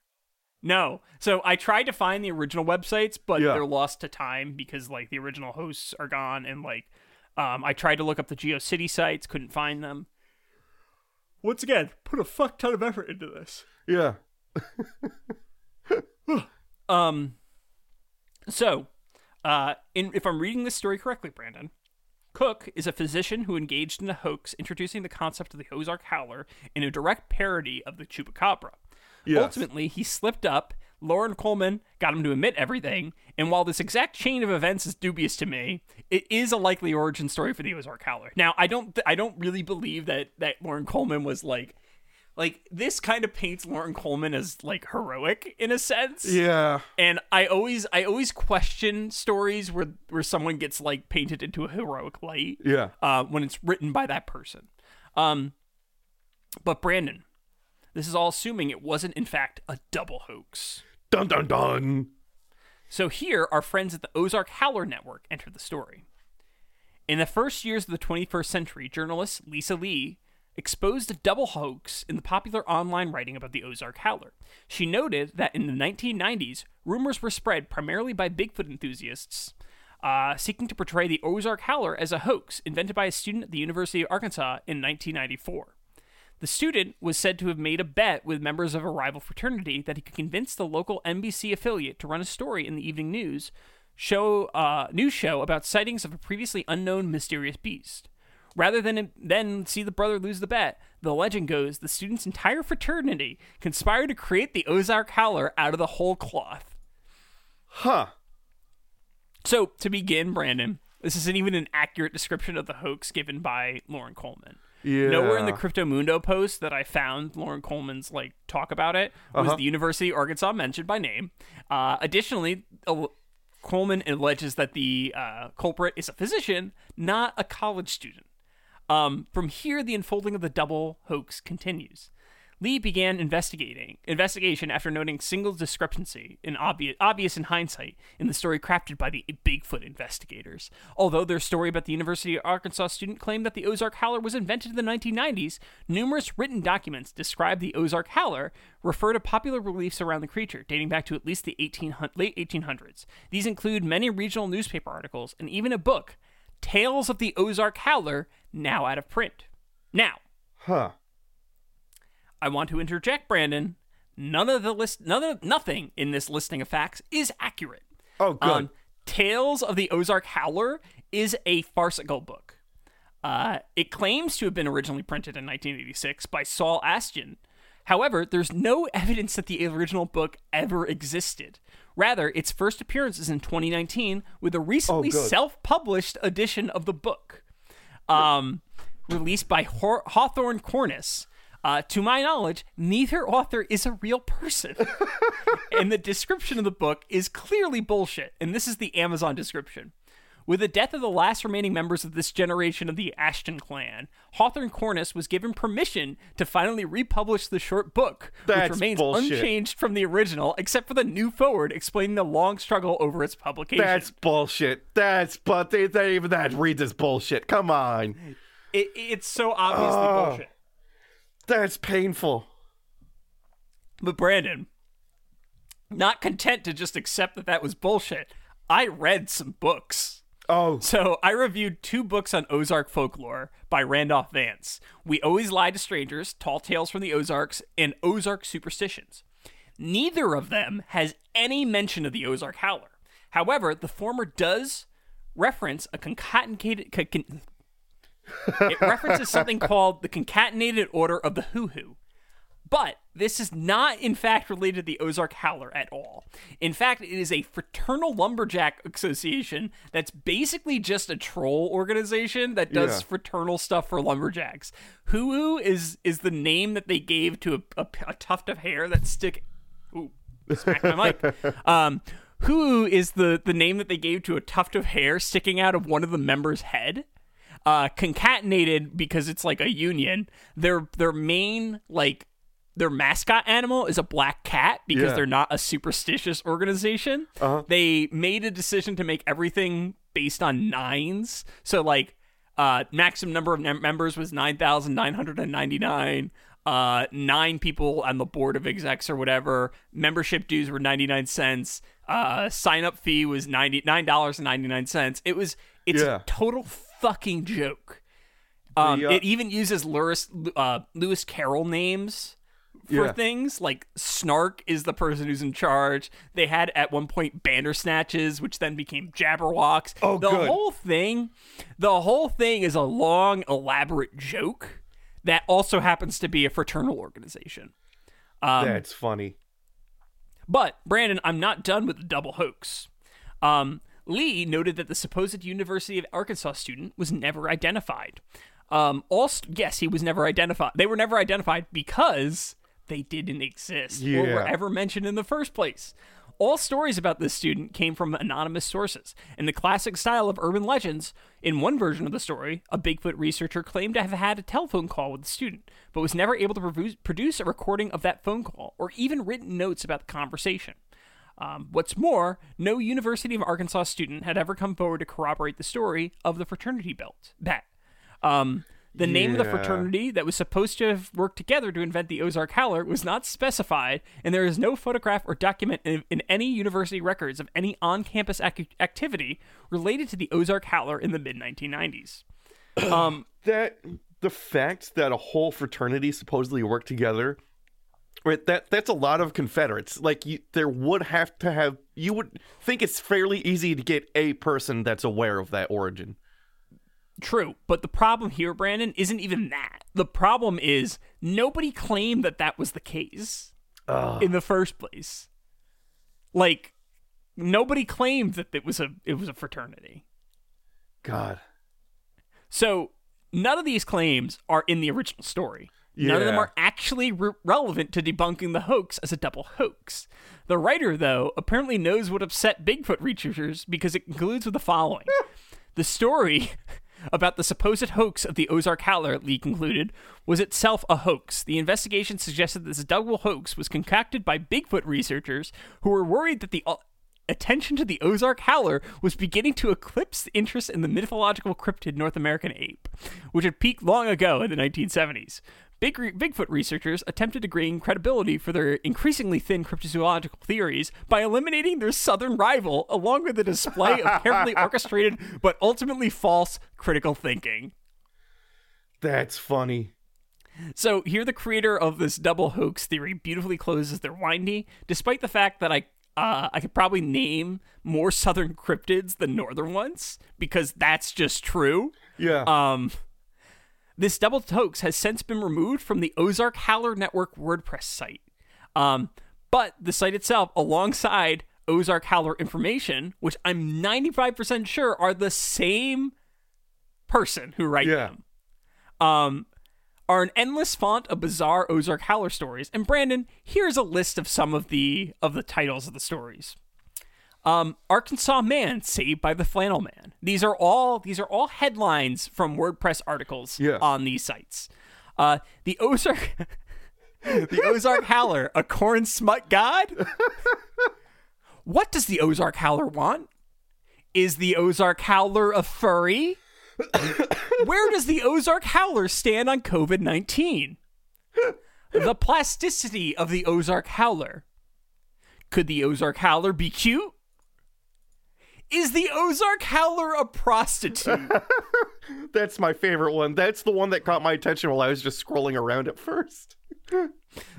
No. So I tried to find the original websites, but Yeah. they're lost to time because like the original hosts are gone, and like um, I tried to look up the GeoCity sites, couldn't find them. Once again, put a fuck ton of effort into this. Yeah. Um, so, uh, in, if I'm reading this story correctly, Brandon, Cook is a physician who engaged in a hoax introducing the concept of the Ozark Howler in a direct parody of the Chupacabra. Yes. Ultimately, he slipped up. Loren Coleman got him to admit everything, and while this exact chain of events is dubious to me, it is a likely origin story for the Ozark Howler. Now, I don't, I don't really believe that that Loren Coleman was like, like this kind of paints Loren Coleman as like heroic in a sense Yeah. and I always I always question stories where where someone gets like painted into a heroic light Yeah. uh, when it's written by that person. Um, but Brandon, this is all assuming it wasn't in fact a double hoax. Dun dun dun. So here, our friends at the Ozark Howler Network enter the story. In the first years of the 21st century, journalist Lisa Lee exposed a double hoax in the popular online writing about the Ozark Howler. She noted that in the 1990s, rumors were spread primarily by Bigfoot enthusiasts uh, seeking to portray the Ozark Howler as a hoax invented by a student at the University of Arkansas in 1994. The student was said to have made a bet with members of a rival fraternity that he could convince the local NBC affiliate to run a story in the evening news show uh, news show about sightings of a previously unknown mysterious beast. Rather than then see the brother lose the bet, the legend goes the student's entire fraternity conspired to create the Ozark Howler out of the whole cloth. Huh. So, to begin, Brandon, this isn't even an accurate description of the hoax given by Loren Coleman. Yeah. Nowhere in the Crypto Mundo post that I found Loren Coleman's like talk about it was Uh-huh. the University of Arkansas mentioned by name. Uh, additionally, al- Coleman alleges that the uh, culprit is a physician, not a college student. Um, from here, the unfolding of the double hoax continues. Lee began investigating investigation after noting single discrepancy, in obvious, obvious in hindsight, in the story crafted by the Bigfoot investigators. Although their story about the University of Arkansas student claimed that the Ozark Howler was invented in the 1990s, numerous written documents describe the Ozark Howler refer to popular beliefs around the creature, dating back to at least the 18, late 1800s. These include many regional newspaper articles and even a book, Tales of the Ozark Howler, now out of print. Now, Huh. I want to interject, Brandon. None of the list, none of nothing in this listing of facts is accurate. Oh, good. Um, Tales of the Ozark Howler is a farcical book. Uh, it claims to have been originally printed in 1986 by Saul Astion. However, there's no evidence that the original book ever existed. Rather, its first appearance is in 2019 with a recently good. self-published edition of the book, um, released by Haw- Hawthorne Cornice. Uh, to my knowledge, neither author is a real person. and the description of the book is clearly bullshit. And this is the Amazon description. With the death of the last remaining members of this generation of the Ashton clan, Hawthorne Cornice was given permission to finally republish the short book, That's which remains bullshit. unchanged from the original, except for the new foreword explaining the long struggle over its publication. That's bullshit. That's but they, they even that reads as bullshit. Come on. it, it's so obviously Oh. bullshit. That's painful. But Brandon, not content to just accept that that was bullshit, I read some books. Oh, So I reviewed two books on Ozark folklore by Randolph Vance. We Always Lie to Strangers, Tall Tales from the Ozarks, and Ozark Superstitions. Neither of them has any mention of the Ozark Howler. However, the former does reference a concatenated. con- it references something called the Concatenated Order of the Hoo Hoo. But this is not, in fact, related to the Ozark Howler at all. In fact, it is a fraternal lumberjack association that's basically just a troll organization that does Yeah. fraternal stuff for lumberjacks. Hoo is is the name that they gave to a, a, a tuft of hair that stick. Ooh, smack my mic. Um, Hoo is the the name that they gave to a tuft of hair sticking out of one of the members' head uh, concatenated because it's like a union. Their their main like their mascot animal is a black cat because Yeah. they're not a superstitious organization. They made a decision to make everything based on nines. So like uh, maximum number of mem- members was nine thousand nine hundred and ninety nine. Uh, nine people on the board of execs or whatever. Membership dues were ninety nine cents. Uh, sign up fee was ninety nine dollars and ninety nine cents. It was it's Yeah. a total fucking joke. Um, The, uh, it even uses Lewis, uh, Lewis Carroll names for Yeah. things like Snark is the person who's in charge. They had at one point Bandersnatches, which then became Jabberwocks. Oh, the good. whole thing, the whole thing is a long, elaborate joke that also happens to be a fraternal organization. Um, That's funny. But Brandon, I'm not done with the double hoax. Um, Lee noted that the supposed University of Arkansas student was never identified. Um, all st- yes, he was never identified. They were never identified because they didn't exist or were ever mentioned in the first place. All stories about this student came from anonymous sources. In the classic style of urban legends, in one version of the story, a Bigfoot researcher claimed to have had a telephone call with the student, but was never able to produce a recording of that phone call or even written notes about the conversation. Um, what's more, no University of Arkansas student had ever come forward to corroborate the story of the fraternity belt. Bat. Um, the name of the fraternity that was supposed to have worked together to invent the Ozark Howler was not specified, and there is no photograph or document in, in any university records of any on campus ac- activity related to the Ozark Howler in the mid 1990s. Um, that the fact that a whole fraternity supposedly worked together right that that's a lot of confederates. Like you, there would have to have you would think it's fairly easy to get a person that's aware of that origin True, but the problem here, Brandon, isn't even that. The problem is nobody claimed that that was the case in the first place. Like nobody claimed that it was a it was a fraternity. god So none of these claims are in the original story. None of them are actually re- relevant to debunking the hoax as a double hoax. The writer, though, apparently knows what upset Bigfoot researchers because it concludes with the following. the story about the supposed hoax of the Ozark Howler, Lee concluded, was itself a hoax. The investigation suggested that this double hoax was concocted by Bigfoot researchers who were worried that the uh, attention to the Ozark Howler was beginning to eclipse interest in the mythological cryptid North American ape, which had peaked long ago in the 1970s. Big, Bigfoot researchers attempted to gain credibility for their increasingly thin cryptozoological theories by eliminating their southern rival, along with a display of carefully orchestrated but ultimately false critical thinking. that's funny So here, the creator of this double hoax theory beautifully closes their windy, despite the fact that I uh, I could probably name more southern cryptids than northern ones because that's just true. yeah Um, this double hoax has since been removed from the Ozark Howler Network WordPress site. Um, but the site itself, alongside Ozark Howler information, which I'm 95% sure are the same person who write Yeah. them, um, are an endless font of bizarre Ozark Howler stories. And Brandon, here's a list of some of the of the titles of the stories. Um, Arkansas man saved by the flannel man. These are all these are all headlines from WordPress articles Yeah. on these sites. Uh, the Ozark, the Ozark Howler, a corn smut god. what does the Ozark Howler want? Is the Ozark Howler a furry? Where does the Ozark Howler stand on COVID nineteen? The plasticity of the Ozark Howler. Could the Ozark Howler be cute? Is the Ozark Howler a prostitute? that's my favorite one that's the one that caught my attention while i was just scrolling around at first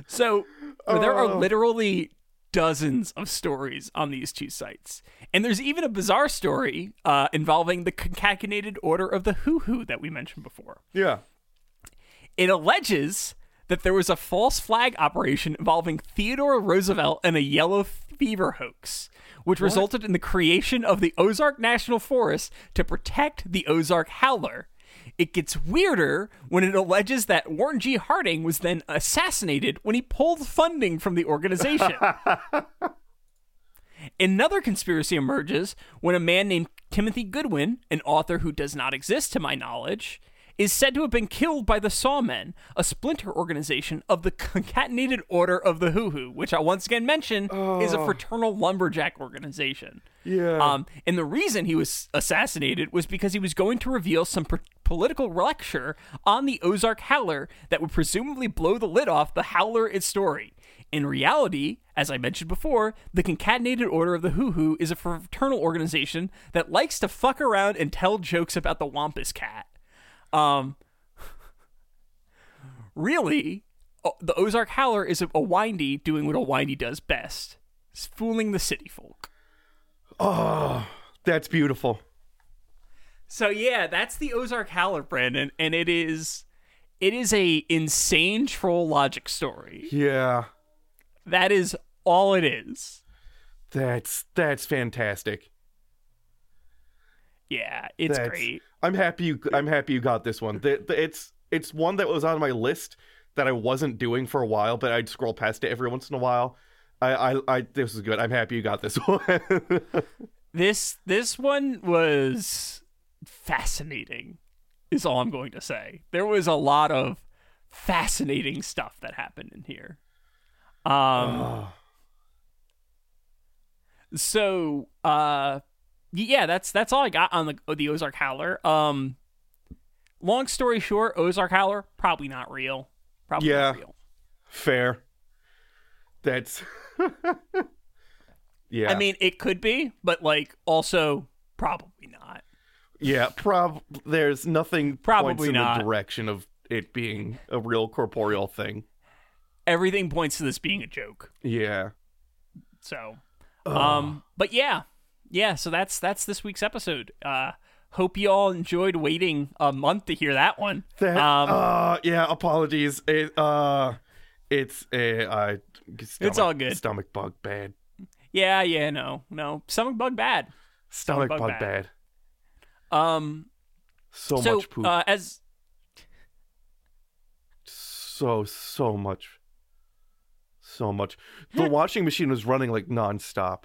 so there are Oh. literally dozens of stories on these two sites. And there's even a bizarre story uh, involving the concatenated order of the hoo hoo that we mentioned before. yeah It alleges that there was a false flag operation involving Theodore Roosevelt and a yellow fever hoax, which resulted in the creation of the Ozark National Forest to protect the Ozark howler. It gets weirder when it alleges that Warren G. Harding was then assassinated when he pulled funding from the organization. Another conspiracy emerges when a man named Timothy Goodwin, an author who does not exist to my knowledge, is said to have been killed by the Sawmen, a splinter organization of the Concatenated Order of the Hoo Hoo, which I once again mention is a fraternal lumberjack organization. Yeah. Um, and the reason he was assassinated was because he was going to reveal some pr- political lecture on the Ozark Howler that would presumably blow the lid off the Howler its story. In reality, as I mentioned before, the Concatenated Order of the Hoo Hoo is a fraternal organization that likes to fuck around and tell jokes about the Wampus Cat. Um, really, the Ozark Howler is a, a windy doing what a windy does best. It's fooling the city folk. Oh, that's beautiful. So yeah, that's the Ozark Howler, Brandon, and it is it is a insane troll logic story. Yeah. That is all it is. That's that's fantastic. Yeah, it's That's- great. I'm happy you I'm happy you got this one. The, the, it's it's one that was on my list that I wasn't doing for a while, but I'd scroll past it every once in a while. I I, I this is good. I'm happy you got this one. This this one was fascinating. Is all I'm going to say. There was a lot of fascinating stuff that happened in here. Um so uh yeah, that's that's all I got on the the Ozark Howler. Um long story short, Ozark Howler probably not real. Probably Yeah. not real. Fair. That's Yeah. I mean, it could be, but like also probably not. yeah, prob there's nothing points Probably in not. the direction of it being a real corporeal thing. Everything points to this being a joke. Yeah. So, um, but yeah, yeah. So that's that's this week's episode. Uh, hope you all enjoyed waiting a month to hear that one. That, um, uh, yeah, apologies. It, uh, it's a, uh, stomach, all good. Stomach bug bad. yeah, yeah. No, no. Stomach bug bad. Stomach, bug bug, bad. bad. Um, So, so much poop. uh, as so so much. So much. The washing machine was running like nonstop.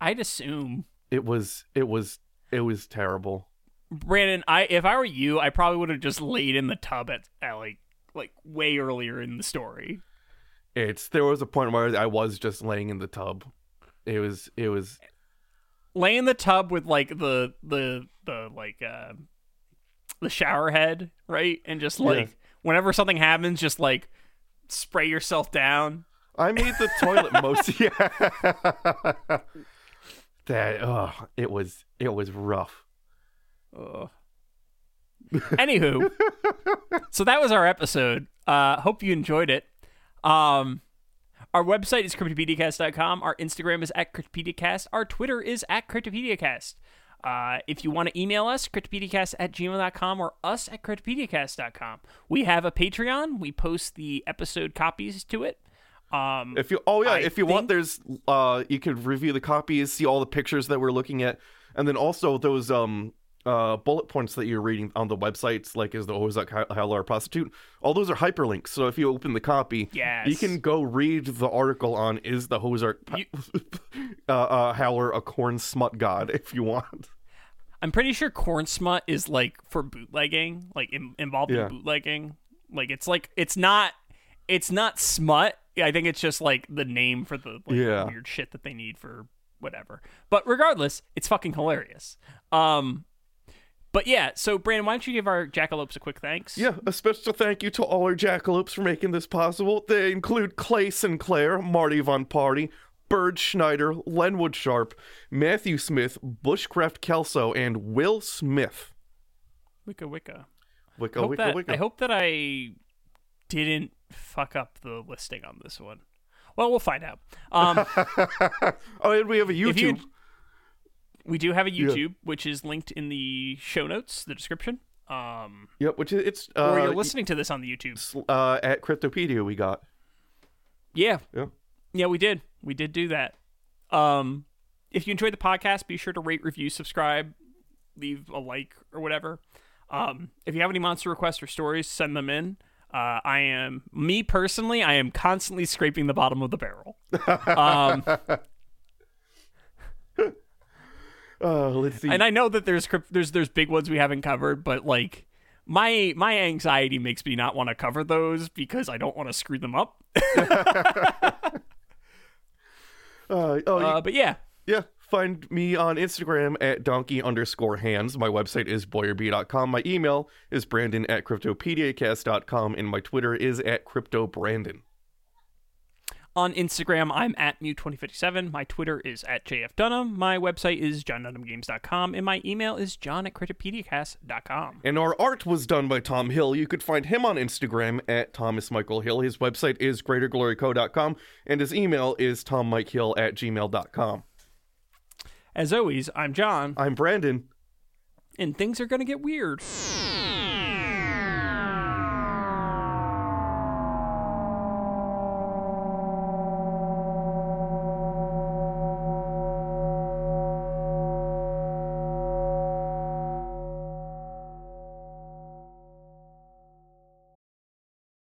I'd assume It was. It was. It was terrible. Brandon, I if I were you, I probably would have just laid in the tub at, at like like way earlier in the story. It's. There was a point where I was just laying in the tub. It was. It was. lay in the tub with like the the the like uh the shower head right and just like Yeah. whenever something happens just like spray yourself down I made the toilet most. Yeah. That. Oh, it was. It was rough. anywho so that was our episode uh hope you enjoyed it um our website is cryptopediacast.com our instagram is at cryptopediacast our twitter is at cryptopediacast uh, if you want to email us, cryptopediacast at gmail.com or us at cryptopediacast.com. We have a Patreon. We post the episode copies to it. Um, If you oh yeah, I if you want there's uh you could review the copies, see all the pictures that we're looking at, and then also those um uh bullet points that you're reading on the websites, like is the Ozark Howler prostitute, all those are hyperlinks. So if you open the copy, you can go read the article on is the Ozark You- uh, uh Howler a corn smut god if you want. I'm pretty sure corn smut is like for bootlegging, like in, involved Yeah. in bootlegging. Like it's like it's not it's not smut. I think it's just like the name for the like, Yeah. weird shit that they need for whatever. But regardless, it's fucking hilarious. Um but yeah, so Brandon, why don't you give our jackalopes a quick thanks? Yeah, a special thank you to all our jackalopes for making this possible. They include Clay Sinclair, Marty Von Party, Bird Schneider, Lenwood Sharp, Matthew Smith, Bushcraft Kelso, and Will Smith. Wicca wicca. Wicca, wicca, that, wicca. I hope that I didn't fuck up the listing on this one. Well, we'll find out. Um oh, and we have a YouTube. You- We do have a YouTube, which is linked in the show notes, the description. Um, Yep, which is it's or uh, you're listening to this on the YouTube. uh, at Cryptopedia we got. Yeah, Yeah. yeah, we did. We did do that. Um, if you enjoyed the podcast, be sure to rate, review, subscribe, leave a like or whatever. Um, if you have any monster requests or stories, send them in. Uh, I am me personally. I am constantly scraping the bottom of the barrel. Um, Uh, let's see. and I know that there's there's there's big ones we haven't covered, but like my my anxiety makes me not want to cover those because I don't want to screw them up. uh, oh, Uh, but yeah, Yeah, find me on Instagram at donkey underscore hands. My website is boyerb.com. My email is brandon at cryptopediacast.com, and my Twitter is at cryptobrandon. on Instagram I'm at mew2057. My Twitter is at jfdunham. My website is johndunhamgames.com, and my email is john at cryptopediacast.com. And our art was done by Tom Hill. You could find him on Instagram at Thomas Michael Hill. His website is greatergloryco.com, and his email is tommikehill at gmail.com. As always, I'm John, I'm Brandon. and things are gonna get weird.